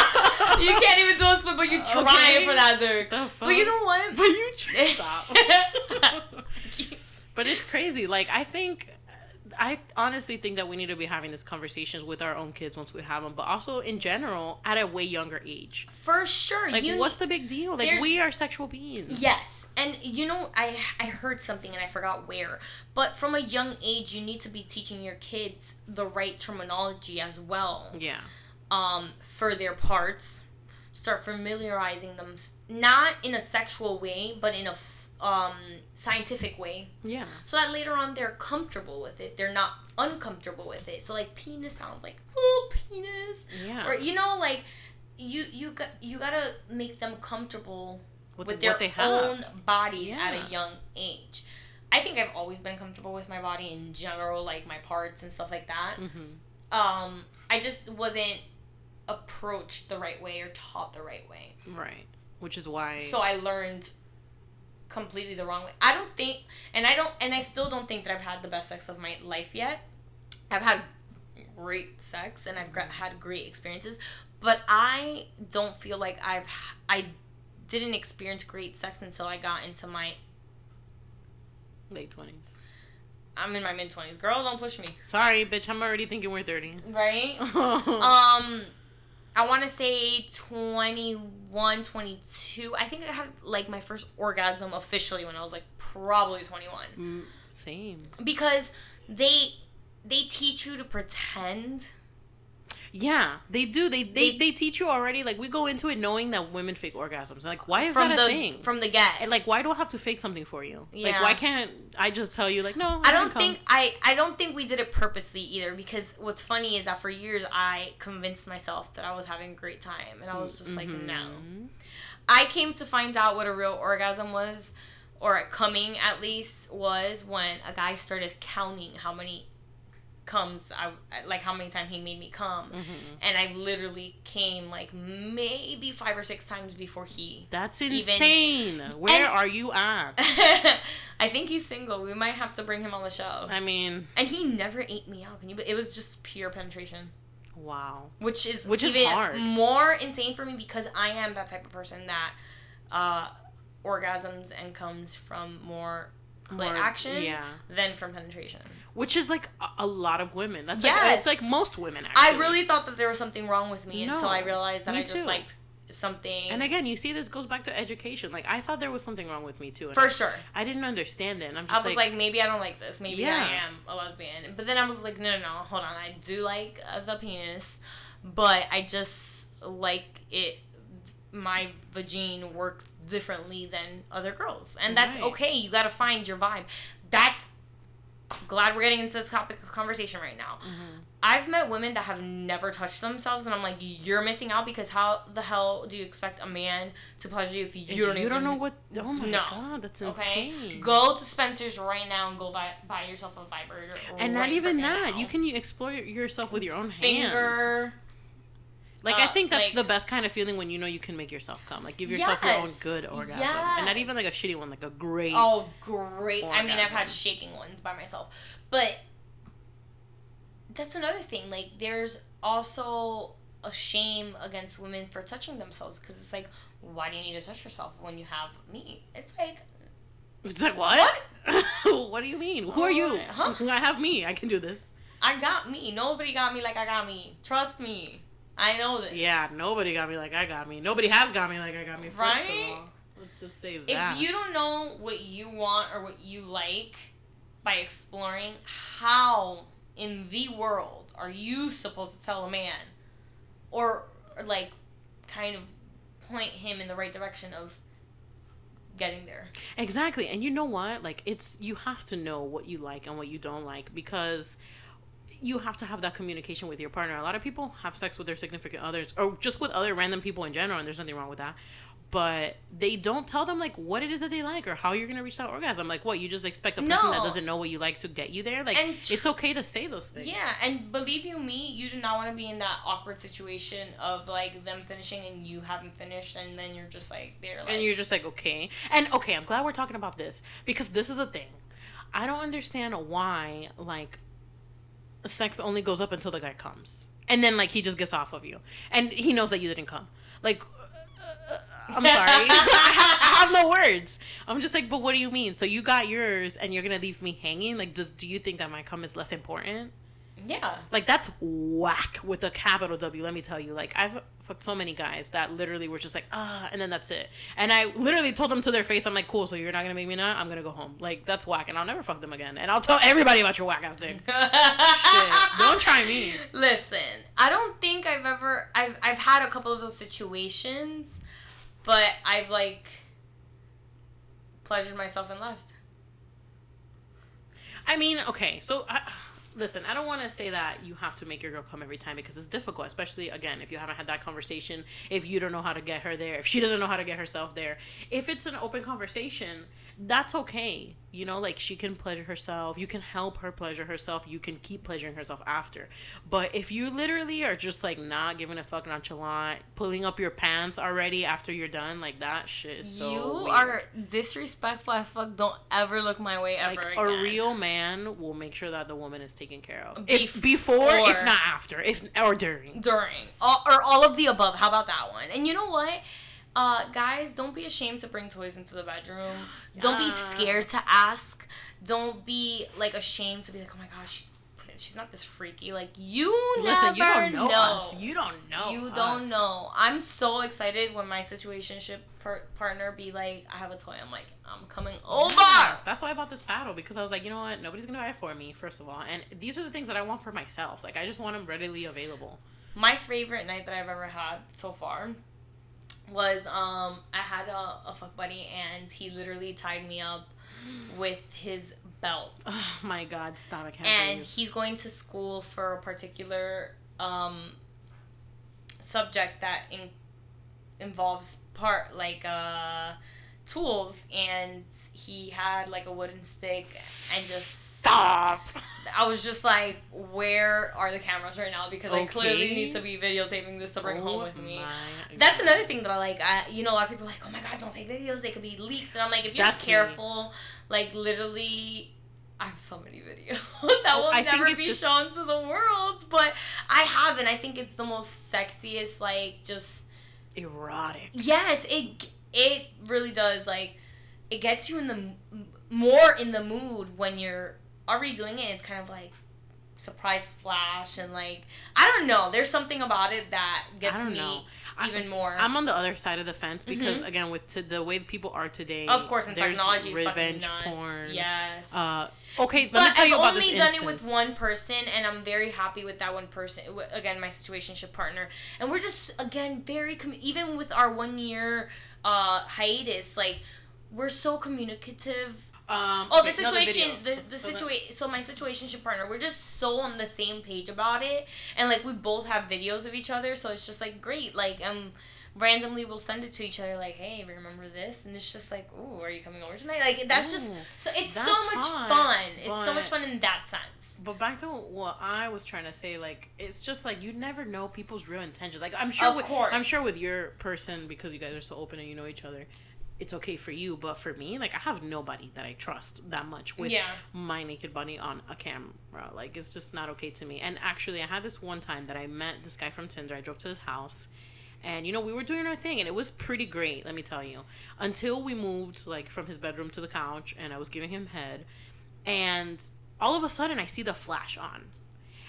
you can't even do a split, but you trying Okay. for that, Dirk. But you know what? But you tr- stop. but it's crazy. Like I think, I honestly think that we need to be having these conversations with our own kids once we have them, but also in general at a way younger age. For sure. Like, you what's the big deal? Like we are sexual beings. Yes. And you know, I I heard something and I forgot where. But from a young age you need to be teaching your kids the right terminology as well. Yeah. Um, for their parts. Start familiarizing them, not in a sexual way, but in a f- um scientific way. Yeah. So that later on they're comfortable with it. They're not uncomfortable with it. So like penis sounds like oh penis. Yeah. Or you know like you you got you gotta make them comfortable with, with the- their own bodies at a young age. I think I've always been comfortable with my body in general, like my parts and stuff like that. hmm Um, I just wasn't approached the right way or taught the right way. Right. Which is why. So I learned completely the wrong way. I don't think, and I don't, and I still don't think that I've had the best sex of my life yet. I've had great sex and I've had great experiences, but I don't feel like I've I didn't experience great sex until I got into my late twenties. I'm in my mid twenties. Girl, don't push me. Sorry, bitch. I'm already thinking we're thirty. Right? um. I want to say 21, 22. I think I had like my first orgasm officially when I was like probably 21. Mm, Same. Because they they teach you to pretend. Yeah, they do. They, they They- they teach you already. Like we go into it knowing that women fake orgasms. Like why is from that a the thing? from the get. And, like why do I have to fake something for you? Like Yeah. why can't I just tell you like no? I didn't don't think I I don't think we did it purposely either because what's funny is that for years I convinced myself that I was having a great time and I was just like no. Mhm. I came to find out what a real orgasm was, or coming at least, was when a guy started counting how many comes I like how many times he made me come, Mhm. and I literally came like maybe five or six times before he. That's Even- insane. Where And- are you at? I think he's single. We might have to bring him on the show. I mean, And he never ate me out. Can you? It was just pure penetration, wow. which is Which is hard. more insane for me because I am that type of person that uh, orgasms and comes from more clit More- action Yeah. than from penetration. Which is like a, a lot of women. That's Yes. like it's like most women actually. I really thought that there was something wrong with me until I realized that I just too. liked something. And again, you see, this goes back to education. Like I thought there was something wrong with me too. for I, sure. I didn't understand it. And I'm I just was like, maybe I don't like this. Maybe Yeah. I am a lesbian. But then I was like, no, no, no, hold on. I do like uh, the penis, but I just like it. My vagine works differently than other girls, and that's Right. okay. You got to find your vibe. That's glad we're getting into this topic of conversation right now. Mhm. I've met women that have never touched themselves, and I'm like, you're missing out because how the hell do you expect a man to pleasure you if you If don't you even don't know what. Oh my No. god, that's Okay, insane. go to Spencer's right now and go buy buy yourself a vibrator. and not even that. now. You can you explore yourself with your own hands. Like I uh, think that's like- the best kind of feeling when you know you can make yourself come. Like give yourself your own good orgasm, and not even like a shitty one, like a great. Oh, great! I mean, I've had shaking ones by myself, but that's another thing. Like, there's also a shame against women for touching themselves because it's like, why do you need to touch yourself when you have me? It's like, It's like what? What, do you mean? Who are you? Huh? I have me. I can do this. I got me. Nobody got me like I got me. Trust me. I know this. Yeah, nobody got me like I got me. Nobody has got me like I got me. First Right? of all, let's just say that. If you don't know what you want or what you like by exploring, how in the world are you supposed to tell a man or, or like kind of point him in the right direction of getting there Exactly. And you know what? Like it's you have to know what you like and what you don't like because you have to have that communication with your partner. A lot of people have sex with their significant others or just with other random people in general and there's nothing wrong with that. But they don't tell them like what it is that they like or how you're gonna reach that orgasm. Like what you just expect a person that doesn't know what you like to get you there. Like tr- it's okay to say those things. Yeah, and believe you me, you do not want to be in that awkward situation of like them finishing and you haven't finished, and then you're just like they're like, and you're just like okay and okay i'm glad we're talking about this because this is a thing i don't understand why like sex only goes up until the guy comes. And then like he just gets off of you. And he knows that you didn't come. Like uh, i'm sorry. I, have, I have no words. I'm just like but what do you mean? So you got yours and you're gonna leave me hanging? Like does do you think that my come is less important yeah, like that's whack with a capital W. Let me tell you. Like I've fucked so many guys that literally were just like ah, and then that's it. And I literally told them to their face, I'm like, cool. So you're not gonna make me nut? I'm gonna go home. Like that's whack, and I'll never fuck them again. And I'll tell everybody about your whack ass thing. Shit. Don't try me. Listen, I don't think I've ever I've I've had a couple of those situations, but I've like pleasured myself and left. I mean, okay, so I, listen, I don't want to say that you have to make your girl come every time because it's difficult, especially again if you haven't had that conversation, if you don't know how to get her there, if she doesn't know how to get herself there. If it's an open conversation, that's okay. You know, like she can pleasure herself, you can help her pleasure herself, you can keep pleasuring herself after. But if you literally are just like not giving a fuck nonchalant, pulling up your pants already after you're done, like that shit is so you weird. are disrespectful as fuck. Don't ever look my way ever like again. a real man will make sure that the woman is taken care of. If Bef- before, if not after, if or during. during all, or all of the above. How about that one? And you know what? Uh, guys, don't be ashamed to bring toys into the bedroom. Don't be scared to ask. Don't be like ashamed to be like, oh my gosh, she's not this freaky. Like you Listen, never you don't know, know. us. You don't know. You us. don't know. I'm so excited when my situationship par- partner be like, I have a toy. I'm like, I'm coming over. Yes, That's why I bought this paddle because I was like, you know what? Nobody's gonna buy it for me, first of all, and these are the things that I want for myself. Like I just want them readily available. My favorite night that I've ever had so far was um I had a, a fuck buddy and he literally tied me up with his belt. Oh my god, stop! I can't. and breathe. he's going to school for a particular um subject that in, involves part like uh tools and he had like a wooden stick and just stop. I was just like, where are the cameras right now? Because I clearly need to be videotaping this to bring home Oh with me. That's another thing that I like. I, you know, a lot of people are like, oh my god, don't take videos; they could be leaked. And I'm like, if you're That's me. Like literally, I have so many videos that oh, will I never be just- shown to the world. But I have, and I think it's the most sexiest. Like, just erotic. yes, it it really does. Like, it gets you in the more in the mood when you're already doing it. It's kind of like surprise flash and like I don't know. There's something about it that gets me know. Even more. I'm on the other side of the fence because again, with to the way people are today, Mm-hmm. of course, and technology is fucking nuts. porn. Yes. Uh, okay, let me but tell I've you about only this done instance. it with one person, and I'm very happy with that one person. Again, my situationship partner, and we're just again very com- even with our one year uh, hiatus, like we're so communicative. Um, Oh, the situation, the, the the- situation. So my situationship partner, we're just so on the same page about it, and like we both have videos of each other, so it's just like great. Like um, randomly we'll send it to each other, like, hey, remember this? And it's just like, ooh, are you coming over tonight? Like that's just so it's so much hot, fun. It's so much fun in that sense. But back to what I was trying to say, like it's just like you never know people's real intentions. Like I'm sure, Of with, course. I'm sure with your person because you guys are so open and you know each other, it's okay for you. But for me, like I have nobody that I trust that much with Yeah. my naked body on a camera. Like it's just not okay to me. And actually, I had this one time that I met this guy from Tinder. I drove to his house. And you know we were doing our thing and it was pretty great, let me tell you. Until we moved like from his bedroom to the couch and I was giving him head and all of a sudden I see the flash on.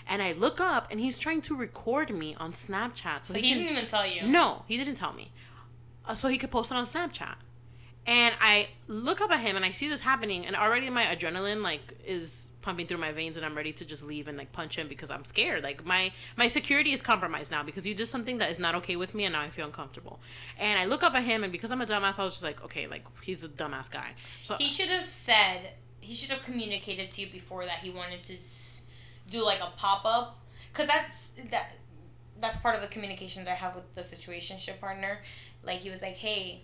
And I look up and he's trying to record me on Snapchat so, So he, he didn't even tell you. No, he didn't tell me. Uh, so he could post it on Snapchat. And I look up at him and I see this happening, and already my adrenaline like is pumping through my veins, and I'm ready to just leave and like punch him because I'm scared. Like my my security is compromised now because you did something that is not okay with me, and now I feel uncomfortable. And I look up at him, and because I'm a dumbass, I was just like, okay, like he's a dumbass guy. So He should have said. He should have communicated to you before that he wanted to do like a pop up, cause that's that. That's part of the communication that I have with the situationship partner. Like he was like, "Hey,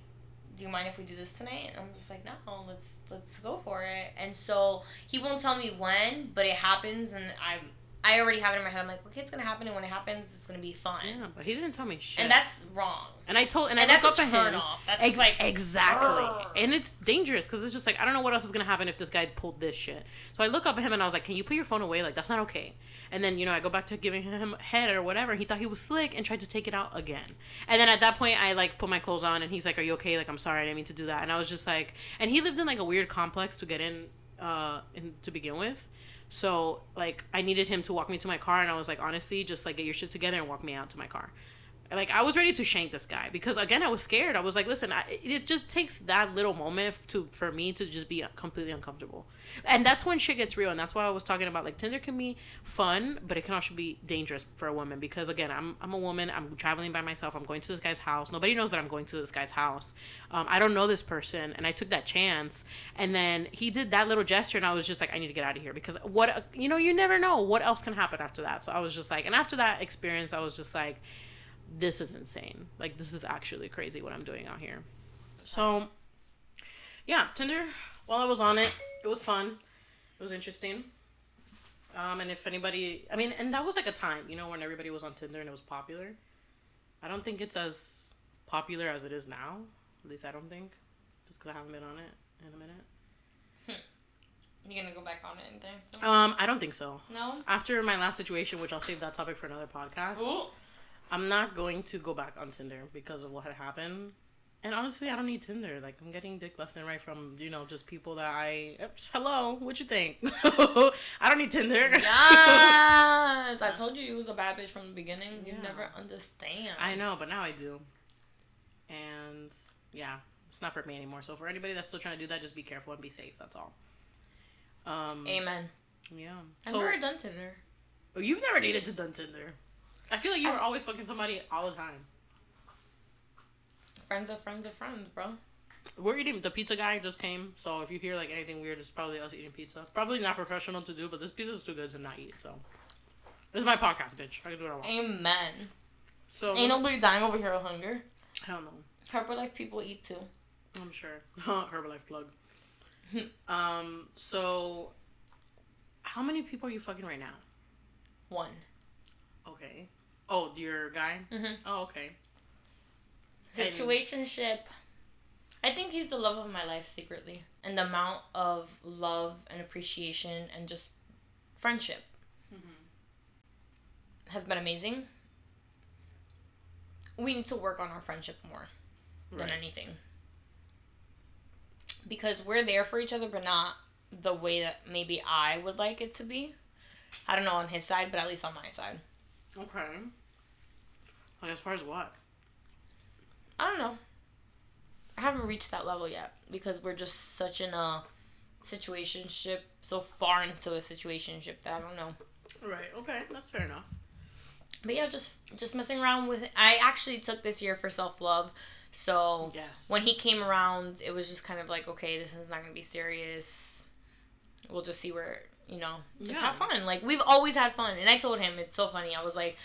do you mind if we do this tonight?" And I'm just like, "No, let's let's go for it." And so he won't tell me when, but it happens, and I'm I already have it in my head. I'm like, okay, it's gonna happen, and when it happens, it's gonna be fun. yeah, but he didn't tell me shit. And that's wrong. and I told and, And I that's a up turn him. off. That's Ex- just like exactly, "Arr." and it's dangerous because it's just like I don't know what else is gonna happen if this guy pulled this shit. So I look up at him and I was like, "Can you put your phone away? Like that's not okay." And then you know I go back to giving him head or whatever. He thought he was slick and tried to take it out again. And then at that point I like put my clothes on and he's like, "Are you okay?" Like I'm sorry, I didn't mean to do that. And I was just like, and he lived in like a weird complex to get in, uh, in to begin with. So like I needed him to walk me to my car, and I was like, honestly, just like get your shit together and walk me out to my car. Like I was ready to shank this guy because again I was scared. I was like, listen, I, it just takes that little moment to for me to just be completely uncomfortable, and that's when shit gets real. And that's why I was talking about like Tinder can be fun, but it can also be dangerous for a woman because again I'm I'm a woman. I'm traveling by myself. I'm going to this guy's house. Nobody knows that I'm going to this guy's house. Um, I don't know this person, and I took that chance. And then he did that little gesture, and I was just like, I need to get out of here because what you know you never know what else can happen after that. So I was just like, and after that experience, I was just like this is insane. Like this is actually crazy what I'm doing out here. So yeah, Tinder, while I was on it, it was fun. It was interesting. Um, and if anybody, I mean, and that was like a time, you know, when everybody was on Tinder and it was popular. I don't think it's as popular as it is now. At least I don't think. Just because I haven't been on it in a minute. You're gonna go back on it anytime soon? Um, I don't think so. No. After my last situation, which I'll save that topic for another podcast. Ooh. I'm not going to go back on Tinder because of what had happened. And honestly, I don't need Tinder. Like I'm getting dick left and right from you know just people that I. Oops, hello, what you think? I don't need Tinder. Yes, I told you you was a bad bitch from the beginning. You Yeah. never understand. I know, but now I do. And yeah, it's not for me anymore. So for anybody that's still trying to do that, just be careful and be safe. That's all. Um. Amen. Yeah. I've So never done Tinder. oh, you've never needed to done Tinder. I feel like you were always fucking somebody all the time. Friends of friends of friends, bro. We're eating. The pizza guy just came, so if you hear like anything weird, it's probably us eating pizza. Probably not professional to do, but this pizza is too good to not eat. So this is my podcast, bitch. I can do what I want. Amen. So Ain't nobody dying over here of hunger. I don't know. Herbalife people eat too. I'm sure. Herbalife plug. um. So, how many people are you fucking right now? One. Okay. Oh, your guy. Mhm. Oh, okay. Situationship. I think he's the love of my life secretly. And the amount of love and appreciation and just friendship has been amazing. We need to work on our friendship more than anything. Because we're there for each other, but not the way that maybe I would like it to be. I don't know on his side, but at least on my side. Okay. Like as far as what? I don't know. I haven't reached that level yet because we're just such in a situationship, so far into a situationship that I don't know. Right. Okay. That's fair enough. But yeah, just just messing around with. I actually took this year for self love, so Yes. when he came around, it was just kind of like, okay, this is not gonna be serious. We'll just see where you know, just Yeah. have fun. Like we've always had fun, and I told him it's so funny. I was like,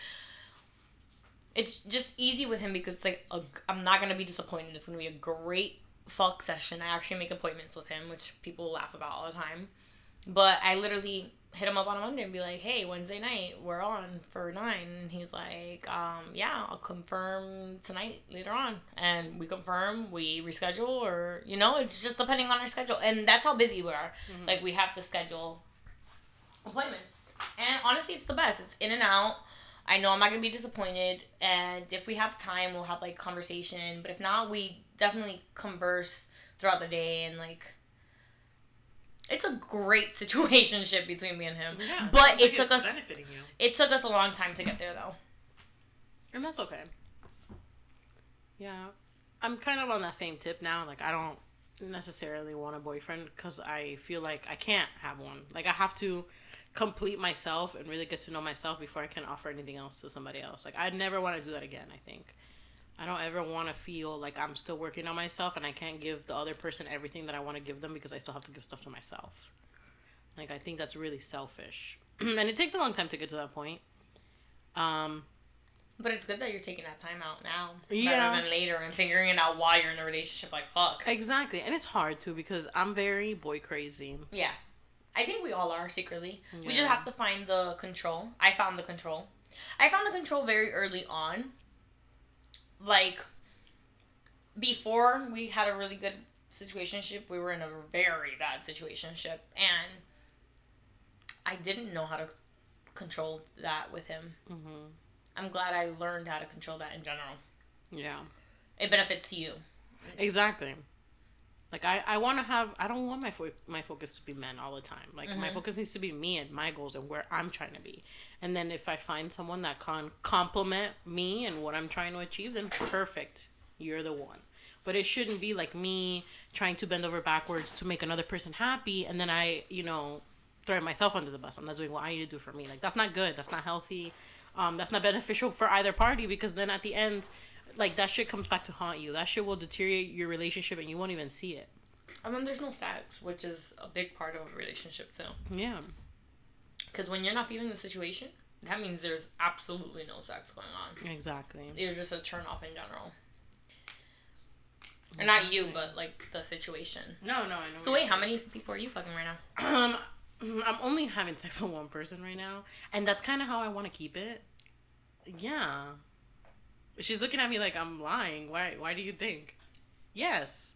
it's just easy with him because it's like a, I'm not gonna be disappointed. It's gonna be a great fuck session. I actually make appointments with him, which people laugh about all the time. But I literally hit him up on a Monday and be like, "Hey, Wednesday night, we're on for nine. And he's like, um, "Yeah, I'll confirm tonight later on." And we confirm, we reschedule, or you know, it's just depending on our schedule. And that's how busy we are. Like we have to schedule appointments. And honestly, it's the best. It's in and out. I know I'm not gonna be disappointed, and if we have time, we'll have like conversation. But if not, we definitely converse throughout the day and like. It's a great situationship between me and him, Yeah. but it took us benefiting you, it took us a long time to get there though. and that's okay. Yeah, I'm kind of on that same tip now. Like I don't necessarily want a boyfriend because I feel like I can't have one. Like I have to complete myself and really get to know myself before I can offer anything else to somebody else. Like I never want to do that again. I think I don't ever want to feel like I'm still working on myself and I can't give the other person everything that I want to give them because I still have to give stuff to myself. Like I think that's really selfish, and it takes a long time to get to that point. Um, But it's good that you're taking that time out now Yeah. rather than later and figuring it out while you're in a relationship. Like fuck. exactly, and it's hard too because I'm very boy crazy. Yeah. I think we all are secretly. We just have to find the control. I found the control. I found the control very early on. Like before we had a really good situationship, we were in a very bad situationship and I didn't know how to control that with him. hmm I'm glad I learned how to control that in general. Yeah. It benefits you. Exactly. Like I, I want to have. I don't want my fo- my focus to be men all the time. Like my Mhm. focus needs to be me and my goals and where I'm trying to be. And then if I find someone that can complement me and what I'm trying to achieve, then perfect. You're the one. But it shouldn't be like me trying to bend over backwards to make another person happy, and then I, you know, throwing myself under the bus. I'm not doing what I need to do for me. Like that's not good. That's not healthy. Um, that's not beneficial for either party because then at the end, like that shit comes back to haunt you. That shit will deteriorate your relationship and you won't even see it. And then there's no sex, which is a big part of a relationship too. Yeah. Because when you're not feeling the situation, that means there's absolutely no sex going on. Exactly. You're just a turn off in general. Or not you, but like the situation. No, no, I know. So wait, how many people are you fucking right now? Um, I'm only having sex with one person right now, and that's kind of how I want to keep it. Yeah. She's looking at me like I'm lying. Why? Why do you think? Yes.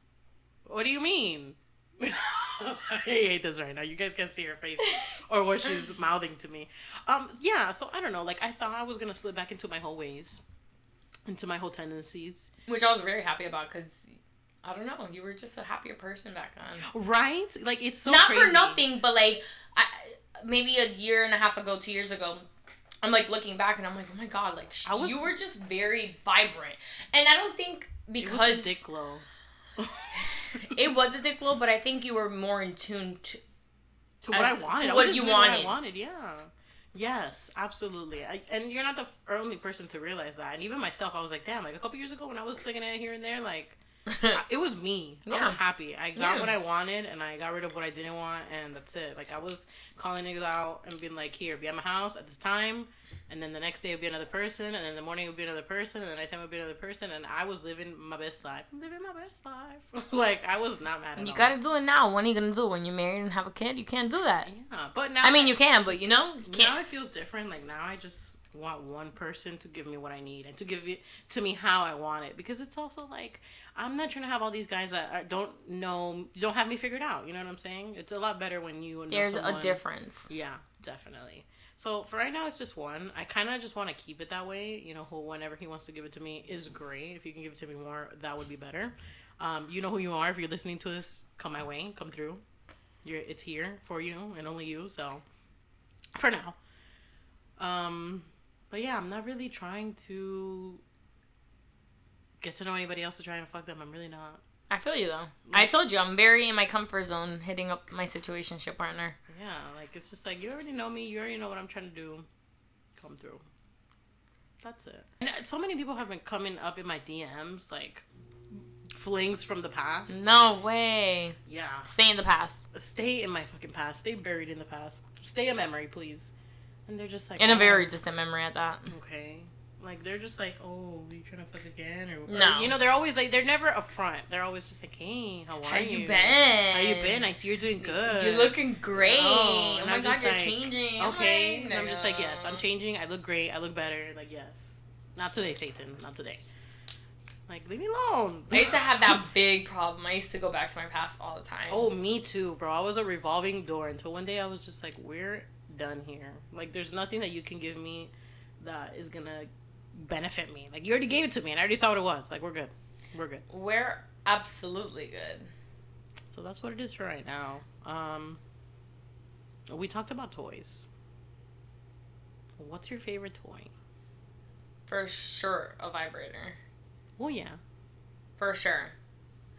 What do you mean? I hate this right now. You guys can't see her face or what she's mouthing to me. Um, yeah. So I don't know. Like I thought I was gonna slip back into my whole ways, into my whole tendencies. Which I was very happy about because I don't know, you were just a happier person back then. Right? Like it's so not crazy. for nothing, but like I, maybe a year and a half ago, two years ago. I'm like looking back and I'm like, oh my god, like sh- was- you were just very vibrant, and I don't think because It was glow. it was a dick glow, but I think you were more in tune to to what I wanted. to I what you doing what I wanted. wanted, yeah. Yes, absolutely. I, and you're not the only person to realize that. And even myself, I was like, damn, like a couple years ago when I was singing it here and there, like, it was me. I was happy. I got Yeah. what I wanted and I got rid of what I didn't want, and that's it. Like, I was calling niggas out and being like, here, be at my house at this time. And then the next day would be another person, and then the morning would be another person, and the nighttime would be another person, and I was living my best life. Living my best life. like, I was not mad at you all. gotta do it now. When are you gonna do it? When you're married and have a kid? You can't do that. Yeah, but now I mean, you can, but you know, you now it feels different. Like now, I just want one person to give me what I need and to give it to me how I want it. Because it's also like I'm not trying to have all these guys that are, don't know, don't have me figured out. You know what I'm saying? It's a lot better when you know There's someone. a difference. Yeah, definitely. So for right now, it's just one. I kind of just want to keep it that way. You know, who whenever he wants to give it to me is great. If you can give it to me more, that would be better. Um, you know who you are. If you're listening to this, come my way, come through. You're, it's here for you and only you. So for now. Um, but yeah, I'm not really trying to get to know anybody else to try and fuck them. I'm really not. I feel you though. I told you I'm very in my comfort zone, hitting up my situationship partner. Yeah, like it's just like you already know me. You already know what I'm trying to do. Come through. That's it. And uh, so many people have been coming up in my DMs like flings from the past. No way. Yeah. Stay in the past. Stay in my fucking past. Stay buried in the past. Stay a memory, please. And they're just like In a "Oh, very distant memory at that. okay. Like they're just like, oh, you trying to fuck again or, or- No. You know, they're always like they're never a front. They're always just like, hey, how are How you? you been? How you been? I see you're doing good. You're looking great. Oh, Oh, my I'm god, you're like, changing. Okay. And I'm just like, yes, I'm changing. I look great. I look better. Like, yes. Not today, Satan. Not today. Like, leave me alone. I used to have that big problem. I used to go back to my past all the time. oh, me too, bro. I was a revolving door until one day I was just like, we're done here. Like, there's nothing that you can give me that is gonna benefit me. Like, you already gave it to me, and I already saw what it was. Like, we're good. We're good. We're absolutely good. So that's what it is for right now. Um, we talked about toys. What's your favorite toy? For sure, a vibrator. Oh yeah. For sure.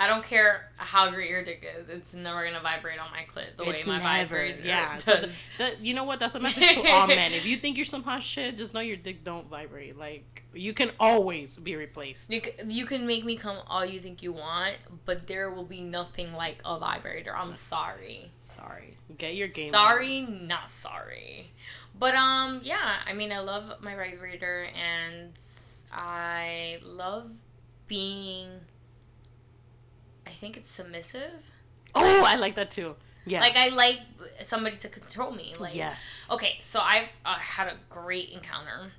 I don't care how great your dick is. It's never gonna vibrate on my clit the it's way my never, vibrator yeah. does. So the, the, you know what? That's a message to all men. If you think you're some hot shit, just know your dick don't vibrate. Like you can always be replaced. You, c- you can make me come all you think you want, but there will be nothing like a vibrator. I'm sorry. Sorry, get your game. Sorry, not sorry. But um, yeah. I mean, I love my vibrator, and I love being. I think it's submissive. Oh, I like that too. Yeah. Like I like somebody to control me. Like yes. okay, so I've uh, had a great encounter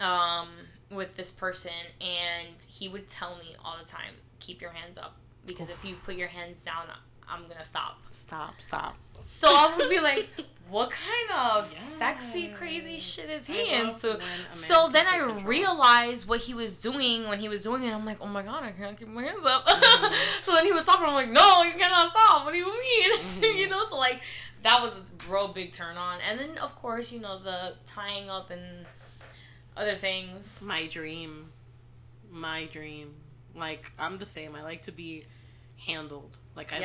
um, with this person, and he would tell me all the time, "Keep your hands up, because if you put your hands down, I'm gonna stop." Stop. Stop. So I would be like, "What kind of sexy, crazy shit is he love into?" when a man So then I control. realized what he was doing when he was doing it. I'm like, "Oh my god, I can't keep my hands up." Mhm. so then he was stopping. I'm like, "No, you cannot stop. What do you mean?" Mhm. you know, so like that was a real big turn on. And then of course, you know, the tying up and other things. My dream. My dream. Like I'm the same. I like to be handled. Like I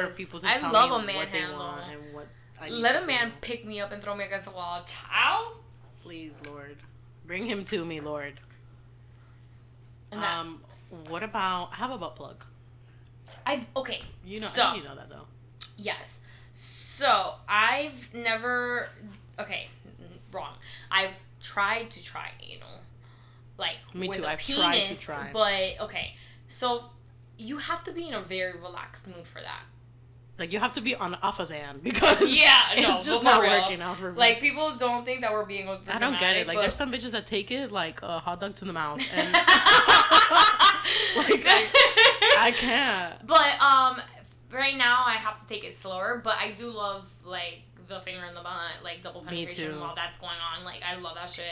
like for people to I tell love me a man what they want and what I Let a man do. pick me up and throw me against the wall. Child. Please, Lord, bring him to me, Lord. And that, Um, what about I have a butt plug? I okay. You know, so, I think you know that though. Yes. So I've never. Okay, wrong. I've tried to try anal, like Me with too, a I've penis, tried to try. but okay. So you have to be in a very relaxed mood for that. Like you have to be on alphazan because Yeah, it's no, just not real. working out for me. Like people don't think that we're being. I don't get it. Like there's some bitches that take it like a hot dog to the mouth, and like I, I can't. But um, right now I have to take it slower. But I do love like the finger in the butt, like double penetration while that's going on. Like I love that shit.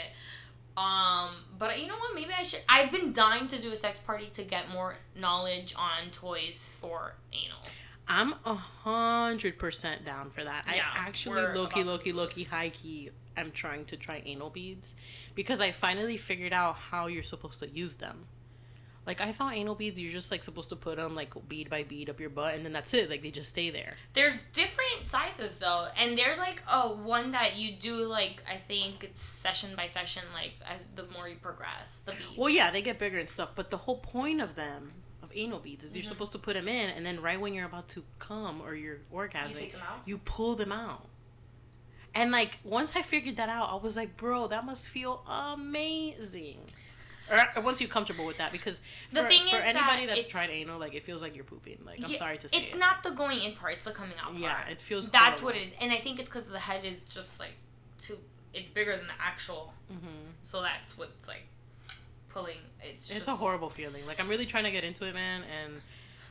Um, but you know what? Maybe I should. I've been dying to do a sex party to get more knowledge on toys for anal. I'm a hundred percent down for that. Yeah, I actually we're low key, low key, low key, high key. I'm trying to try anal beads because I finally figured out how you're supposed to use them. Like I thought anal beads, you're just like supposed to put them like bead by bead up your butt, and then that's it. Like they just stay there. There's different sizes though, and there's like a one that you do like I think it's session by session. Like as the more you progress, the beats. Well, yeah, they get bigger and stuff, but the whole point of them, of anal beads, is you're Mhm. supposed to put them in, and then right when you're about to come or you're you orgasming, out. you pull them out. And like once I figured that out, I was like, bro, that must feel amazing. Or once you're comfortable with that, because The for, thing for is anybody that that's tried anal, like it feels like you're pooping. Like I'm Yeah, sorry to say It's it. not the going in part; it's the coming out part. Yeah, it feels. That's what it is, and I think it's because the head is just like too. It's bigger than the actual, hmm so that's what's like pulling. It's It's just, a horrible feeling. Like I'm really trying to get into it, man, and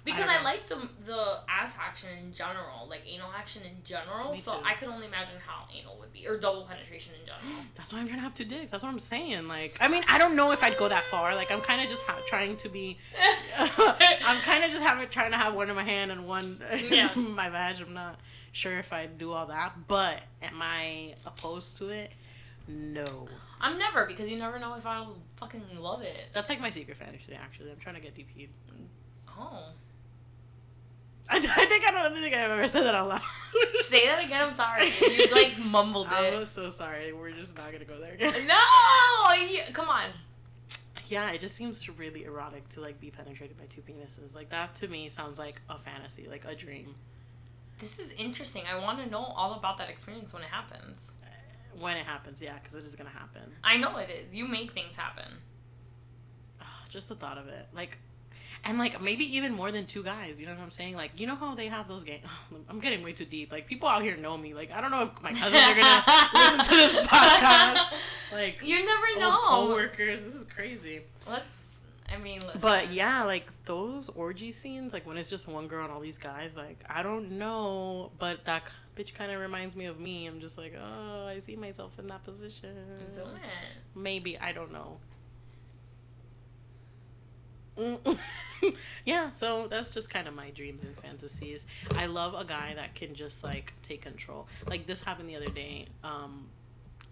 because I I, like the the ass action in general, like anal action in general. Me so too. I can only imagine how anal would be, or double penetration in general. That's why I'm trying to have two dicks. That's what I'm saying. Like, I mean, I don't know if I'd go that far. Like, I'm kind of just ha- trying to be. I'm kind of just having trying to have one in my hand and one Yeah. in my vag. I'm not sure if I'd do all that, but am I opposed to it? No. I'm never because you never know if I'll fucking love it. That's like my secret fantasy. Actually, I'm trying to get DP'd. Oh, I, I think I don't think I've ever said that out loud. say that again. I'm sorry. You like mumbled it. I it. was so sorry. We're just not gonna go there again. No, you, come on. Yeah, it just seems really erotic to like be penetrated by two penises. Like that to me sounds like a fantasy, like a dream. This is interesting. I want to know all about that experience when it happens. Uh, when it happens, yeah, because it is gonna happen. I know it is. You make things happen. Ah, just the thought of it, like, and like maybe even more than two guys. You know what I'm saying? Like, you know how they have those games. I'm getting way too deep. Like, people out here know me. Like, I don't know if my cousins are gonna listen to this podcast. Like, You never old know. coworkers. This is crazy. Let's. I mean, listen. But yeah, like those orgy scenes, like when it's just one girl and all these guys, like I don't know, but that bitch kind of reminds me of me. I'm just like, oh, I see myself in that position. Do it. Maybe I don't know. Yeah, so that's just kind of my dreams and fantasies. I love a guy that can just like take control. Like this happened the other day. Um,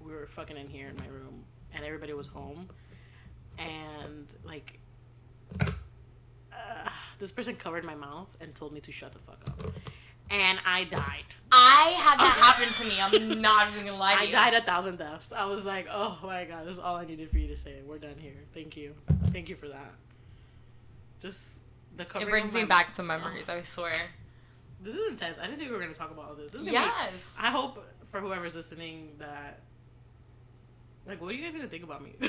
we were fucking in here in my room, and everybody was home, and like, uh, this person covered my mouth and told me to shut the fuck up, and I died. I had that happen to me. I'm not even gonna lie to I you. died a thousand deaths. I was like, oh my god, this is all I needed for you to say. We're done here. Thank you. Thank you for that. Just the It brings me back to memories. I swear. This is intense. I didn't think we were gonna talk about all this. this is gonna be- Yes. I hope for whoever's listening that. Like, what are you guys gonna think about me?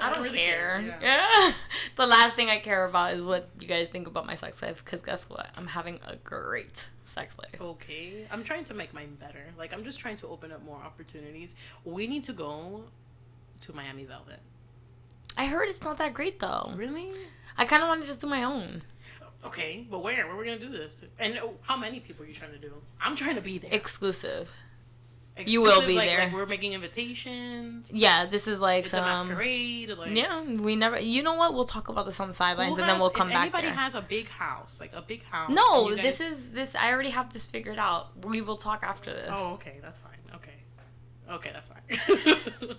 I don't really care. Yeah. Yeah. the last thing I care about is what you guys think about my sex life. Because guess what? I'm having a great sex life. Okay, I'm trying to make mine better. Like, I'm just trying to open up more opportunities. We need to go to Miami Velvet. I heard it's not that great though. Really? I kind of want to just do my own. Okay, but where? Where are we gonna do this? And oh, how many people are you trying to do? I'm trying to be there. Exclusive. you will be like, there. Like we're making invitations. Yeah, this is like It's a some. masquerade. Like, Yeah, we never. You know what? We'll talk about this on the sidelines, and then we'll come if back anybody there. has a big house, like a big house. no, you this is this. I already have this figured out. We will talk after this. Oh, okay, that's fine. Okay, okay, that's fine.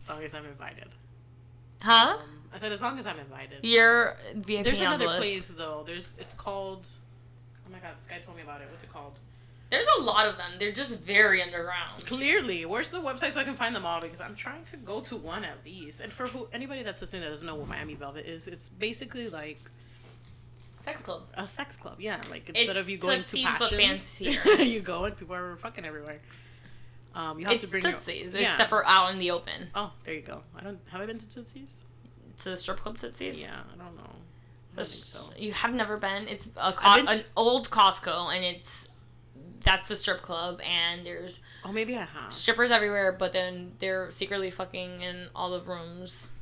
as long as I'm invited. Huh? I said as long as I'm invited. You're VIP There's another the place though. There's it's called. Oh my god, this guy told me about it. What's it called? There's a lot of them. They're just very underground. Clearly, where's the website so I can find them all? Because I'm trying to go to one at least. And for who anybody that's listening that doesn't know what Miami Velvet is, it's basically like Sex club. a sex club. Yeah, like instead It's of you going to passions, you go and people are fucking everywhere. Um, you have It's to bring Tootsie's, your, yeah. except for out in the open. Oh, there you go. I don't have I been to Tootsie's? To the strip club Tootsie's. Yeah, I don't know. I don't think so. You have never been. It's a co- to- an old Costco, and it's that's the strip club, and there's Oh, maybe I have. strippers everywhere, but then they're secretly fucking in all the rooms.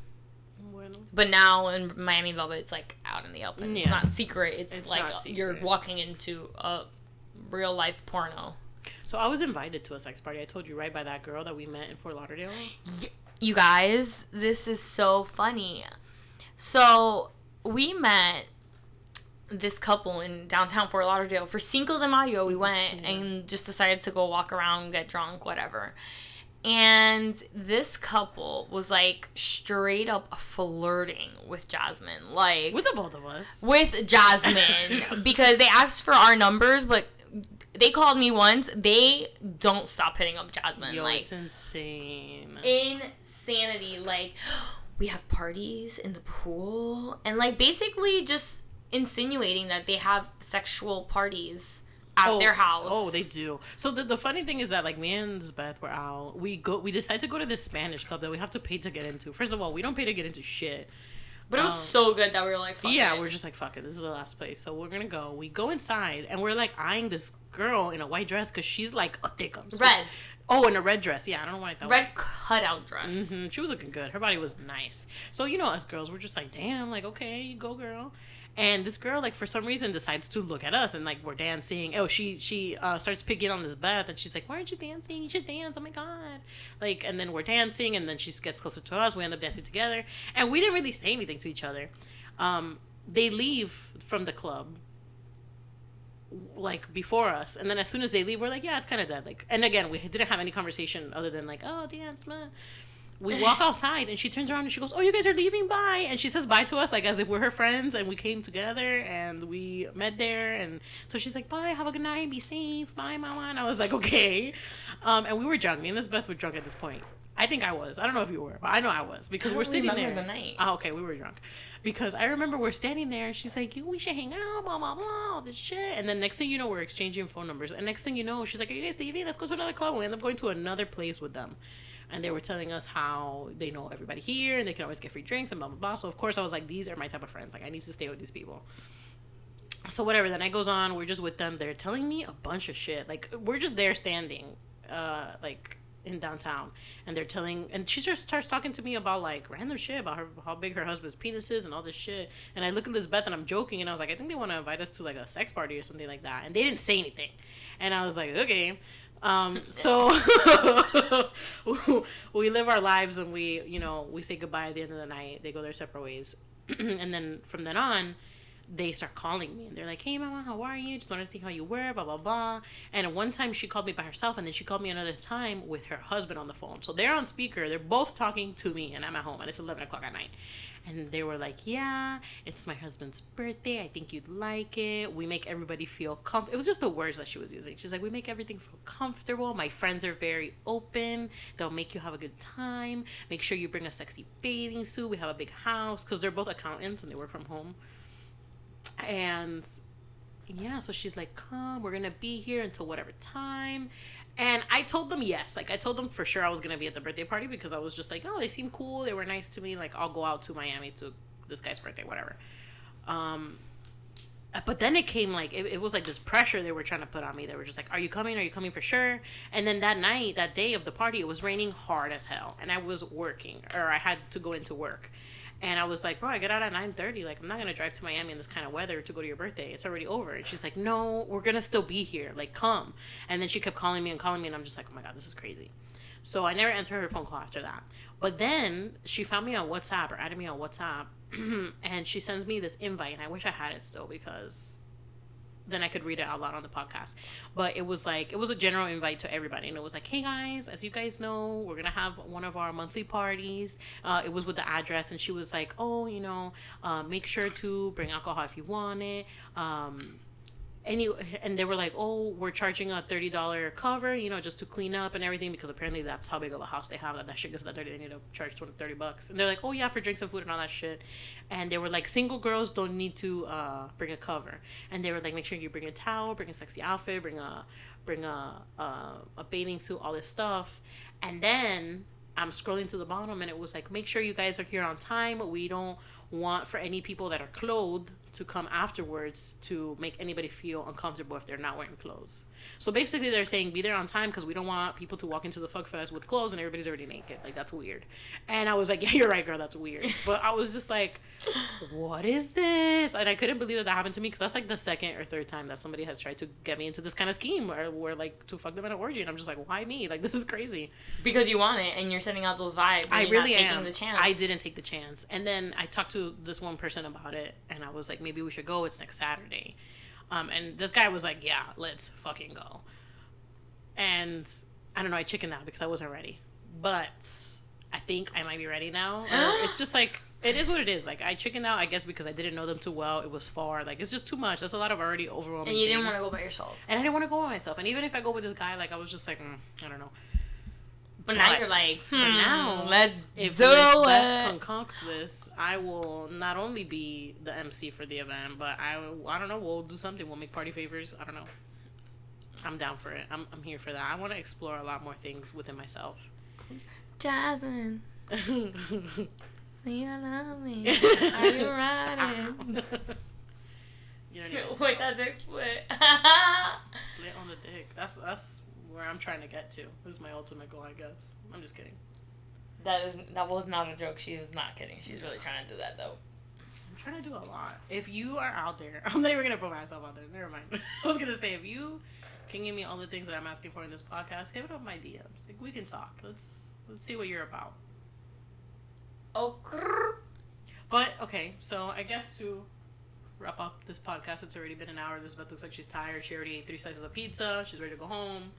Bueno. But now in Miami Velvet, it's like out in the open. It's not secret. It's, It's like not you're walking into a real life porno. So I was invited to a sex party. I told you right by that girl that we met in Fort Lauderdale. You guys, this is so funny. So we met this couple in downtown Fort Lauderdale for Cinco de Mayo. We went mm-hmm. and just decided to go walk around, get drunk, whatever. And this couple was like straight up flirting with Jasmine, like With the both of us. with Jasmine because they asked for our numbers, but they called me once. They don't stop hitting up Jasmine. Yo, like it's insane. insanity. Like, we have parties in the pool, and like basically just insinuating that they have sexual parties at oh, their house. Oh, they do. So the, the funny thing is that like me and Beth were out. We go. We decide to go to this Spanish club that we have to pay to get into. First of all, we don't pay to get into shit. But it was um, so good that we were like, Fuck yeah, it. we're just like fuck it. This is the last place, so we're gonna go. We go inside and we're like eyeing this girl in a white dress because she's like a thickums. red, Oh, in a red dress. Yeah, I don't know why I thought. red cutout dress. hmm She was looking good. Her body was nice. So you know, us girls, we're just like, damn, like okay, you go, girl. And this girl, like for some reason, decides to look at us, and like we're dancing. Oh, she she uh, starts picking on Lisbeth, and she's like, "Why aren't you dancing? You should dance! Oh my god!" Like, and then we're dancing, and then she gets closer to us. We end up dancing together, and we didn't really say anything to each other. Um, they leave from the club like before us and then as soon as they leave we're like yeah it's kind of dead like and again we didn't have any conversation other than like oh dance we walk outside and she turns around and she goes oh you guys are leaving? Bye. And she says bye to us like as if we're her friends and we came together and we met there. And so she's like bye have a good night be safe bye mama. And i was like okay. Um, and we were drunk. Me and Lisbeth were drunk at this point. I think i was. I don't know if you were but i know i was because I we're sitting there. the night. oh okay we were drunk. Because i remember we're standing there and she's like we should hang out blah blah blah all this shit. And then next thing you know we're exchanging phone numbers. And next thing you know she's like are you guys leaving? Let's go to another club. We end up going to another place with them and they were telling us how they know everybody here and they can always get free drinks and blah blah blah. So of course I was like, these are my type of friends. Like I need to stay with these people. So whatever. The night goes on. We're just with them. They're telling me a bunch of shit. Like we're just there standing, uh, like in downtown, and they're telling. And she just starts talking to me about like random shit about her, how big her husband's penis is, and all this shit. And I look at Lisbeth and I'm joking, and I was like, I think they want to invite us to like a sex party or something like that. And they didn't say anything, and I was like, okay. Um, so we live our lives and we, you know, we say goodbye at the end of the night. They go their separate ways. and then from then on, they start calling me and they're like, "Hey, mama, how are you? Just want to see how you were." Blah blah blah. And one time she called me by herself, and then she called me another time with her husband on the phone. So they're on speaker. They're both talking to me, and I'm at home, and it's eleven o'clock at night. And they were like, "Yeah, it's my husband's birthday. I think you'd like it. We make everybody feel comfortable." It was just the words that she was using. She's like, "We make everything feel comfortable. My friends are very open. They'll make you have a good time. Make sure you bring a sexy bathing suit. We have a big house because they're both accountants and they work from home." and yeah so she's like come we're gonna be here until whatever time and i told them yes. Like i told them for sure i was gonna be at the birthday party because i was just like oh they seem cool. They were nice to me. Like i'll go out to miami to this guy's birthday whatever. Um but then it came like it, it was like this pressure they were trying to put on me. They were just like are you coming? Are you coming for sure? And then that night that day of the party it was raining hard as hell and i was working or i had to go into work and I was like, bro, I get out at 9.30. Like, I'm not going to drive to Miami in this kind of weather to go to your birthday. It's already over. And she's like, no, we're going to still be here. Like, come. And then she kept calling me and calling me. And I'm just like, oh, my God, this is crazy. So I never answered her phone call after that. But then she found me on WhatsApp or added me on WhatsApp. and she sends me this invite. And I wish I had it still because then I could read it out loud on the podcast. But it was like it was a general invite to everybody, and it was like, "Hey guys, as you guys know, we're gonna have one of our monthly parties." Uh, it was with the address, and she was like, "Oh, you know, uh, make sure to bring alcohol if you want it." Um, any and they were like, "Oh, we're charging a thirty dollar cover, you know, just to clean up and everything because apparently that's how big of a house they have that that shit gets that dirty. They need to charge 20, 30 bucks." And they're like, "Oh yeah, for drinks and food and all that shit." And they were like, "Single girls don't need to uh, bring a cover." And they were like, "Make sure you bring a towel, bring a sexy outfit, bring a bring a a, a bathing suit, all this stuff." And then I'm scrolling to the bottom and it was like, "Make sure you guys are here on time. We don't." want for any people that are clothed to come afterwards to make anybody feel uncomfortable if they're not wearing clothes. So basically, they're saying be there on time because we don't want people to walk into the fuck fest with clothes and everybody's already naked. Like that's weird. And I was like, yeah, you're right, girl, that's weird. But I was just like, what is this? And I couldn't believe that that happened to me because that's like the second or third time that somebody has tried to get me into this kind of scheme where, where like to fuck them at an orgy, and I'm just like, why me? Like this is crazy. Because you want it and you're sending out those vibes. I really am. The chance. I didn't take the chance, and then I talked to this one person about it, and I was like, maybe we should go. It's next Saturday. Um, and this guy was like, yeah, let's fucking go. And I don't know, I chickened out because I wasn't ready. But I think I might be ready now. it's just like, it is what it is. Like, I chickened out, I guess, because I didn't know them too well. It was far. Like, it's just too much. That's a lot of already overwhelming And you didn't want to go by yourself. And I didn't want to go by myself. And even if I go with this guy, like, I was just like, mm, I don't know. But, now you're like, hmm, but now let's if do it. concocts this, I will not only be the MC for the event, but I I don't know. We'll do something. We'll make party favors. I don't know. I'm down for it. I'm I'm here for that. I want to explore a lot more things within myself. Jasmine. so you love me. Are you riding? you don't even Wait, that dick split. split on the dick. That's that's where I'm trying to get to. This is my ultimate goal, I guess. I'm just kidding. That is that was not a joke. She was not kidding. She's really trying to do that though. I'm trying to do a lot. If you are out there, I'm not even gonna put myself out there. Never mind. I was gonna say if you can give me all the things that I'm asking for in this podcast, hit it up my DMs. Like we can talk. Let's let's see what you're about. Oh, okay. But okay, so I guess to wrap up this podcast, it's already been an hour. Elizabeth looks like she's tired. She already ate three slices of pizza. She's ready to go home.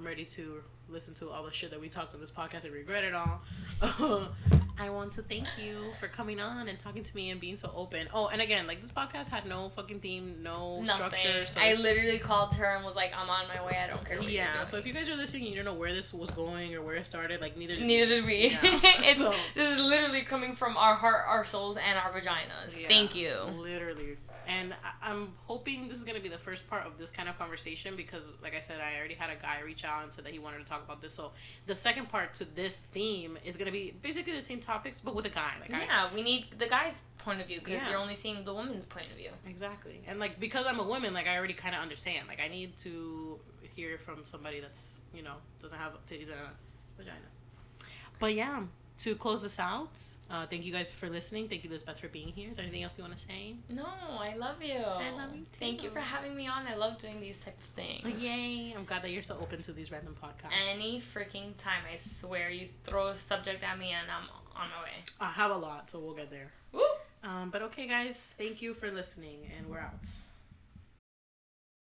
I'm ready to listen to all the shit that we talked on this podcast and regret it all. I want to thank you for coming on and talking to me and being so open. Oh, and again, like this podcast had no fucking theme, no Nothing. structure. So I literally called her and was like, "I'm on my way. I don't care." What yeah. So if you guys are listening, and you don't know where this was going or where it started. Like neither. Neither did we. Yeah. so. This is literally coming from our heart, our souls, and our vaginas. Yeah, Thank you. Literally and I- am hoping this is gonna be the first part of this kind of conversation because, like I said, I already had a guy reach out and said that he wanted to talk about this. So the second part to this theme is gonna be basically the same topics, but with a guy. Like yeah, I, we need the guy's point of view because yeah. you're only seeing the woman's point of view. Exactly, and like because I'm a woman, like I already kind of understand. Like I need to hear from somebody that's you know doesn't have titties and a vagina. But yeah, to close this out, uh, thank you guys for listening. Thank you, Lisbeth, for being here. Is there anything else you want to say? No, I love you. I love you too. Thank you for having me on. I love doing these type of things. Yay! I'm glad that you're so open to these random podcasts. Any freaking time, I swear. You throw a subject at me and I'm on my way. I have a lot, so we'll get there. Woo! Um, but okay, guys, thank you for listening, and we're out.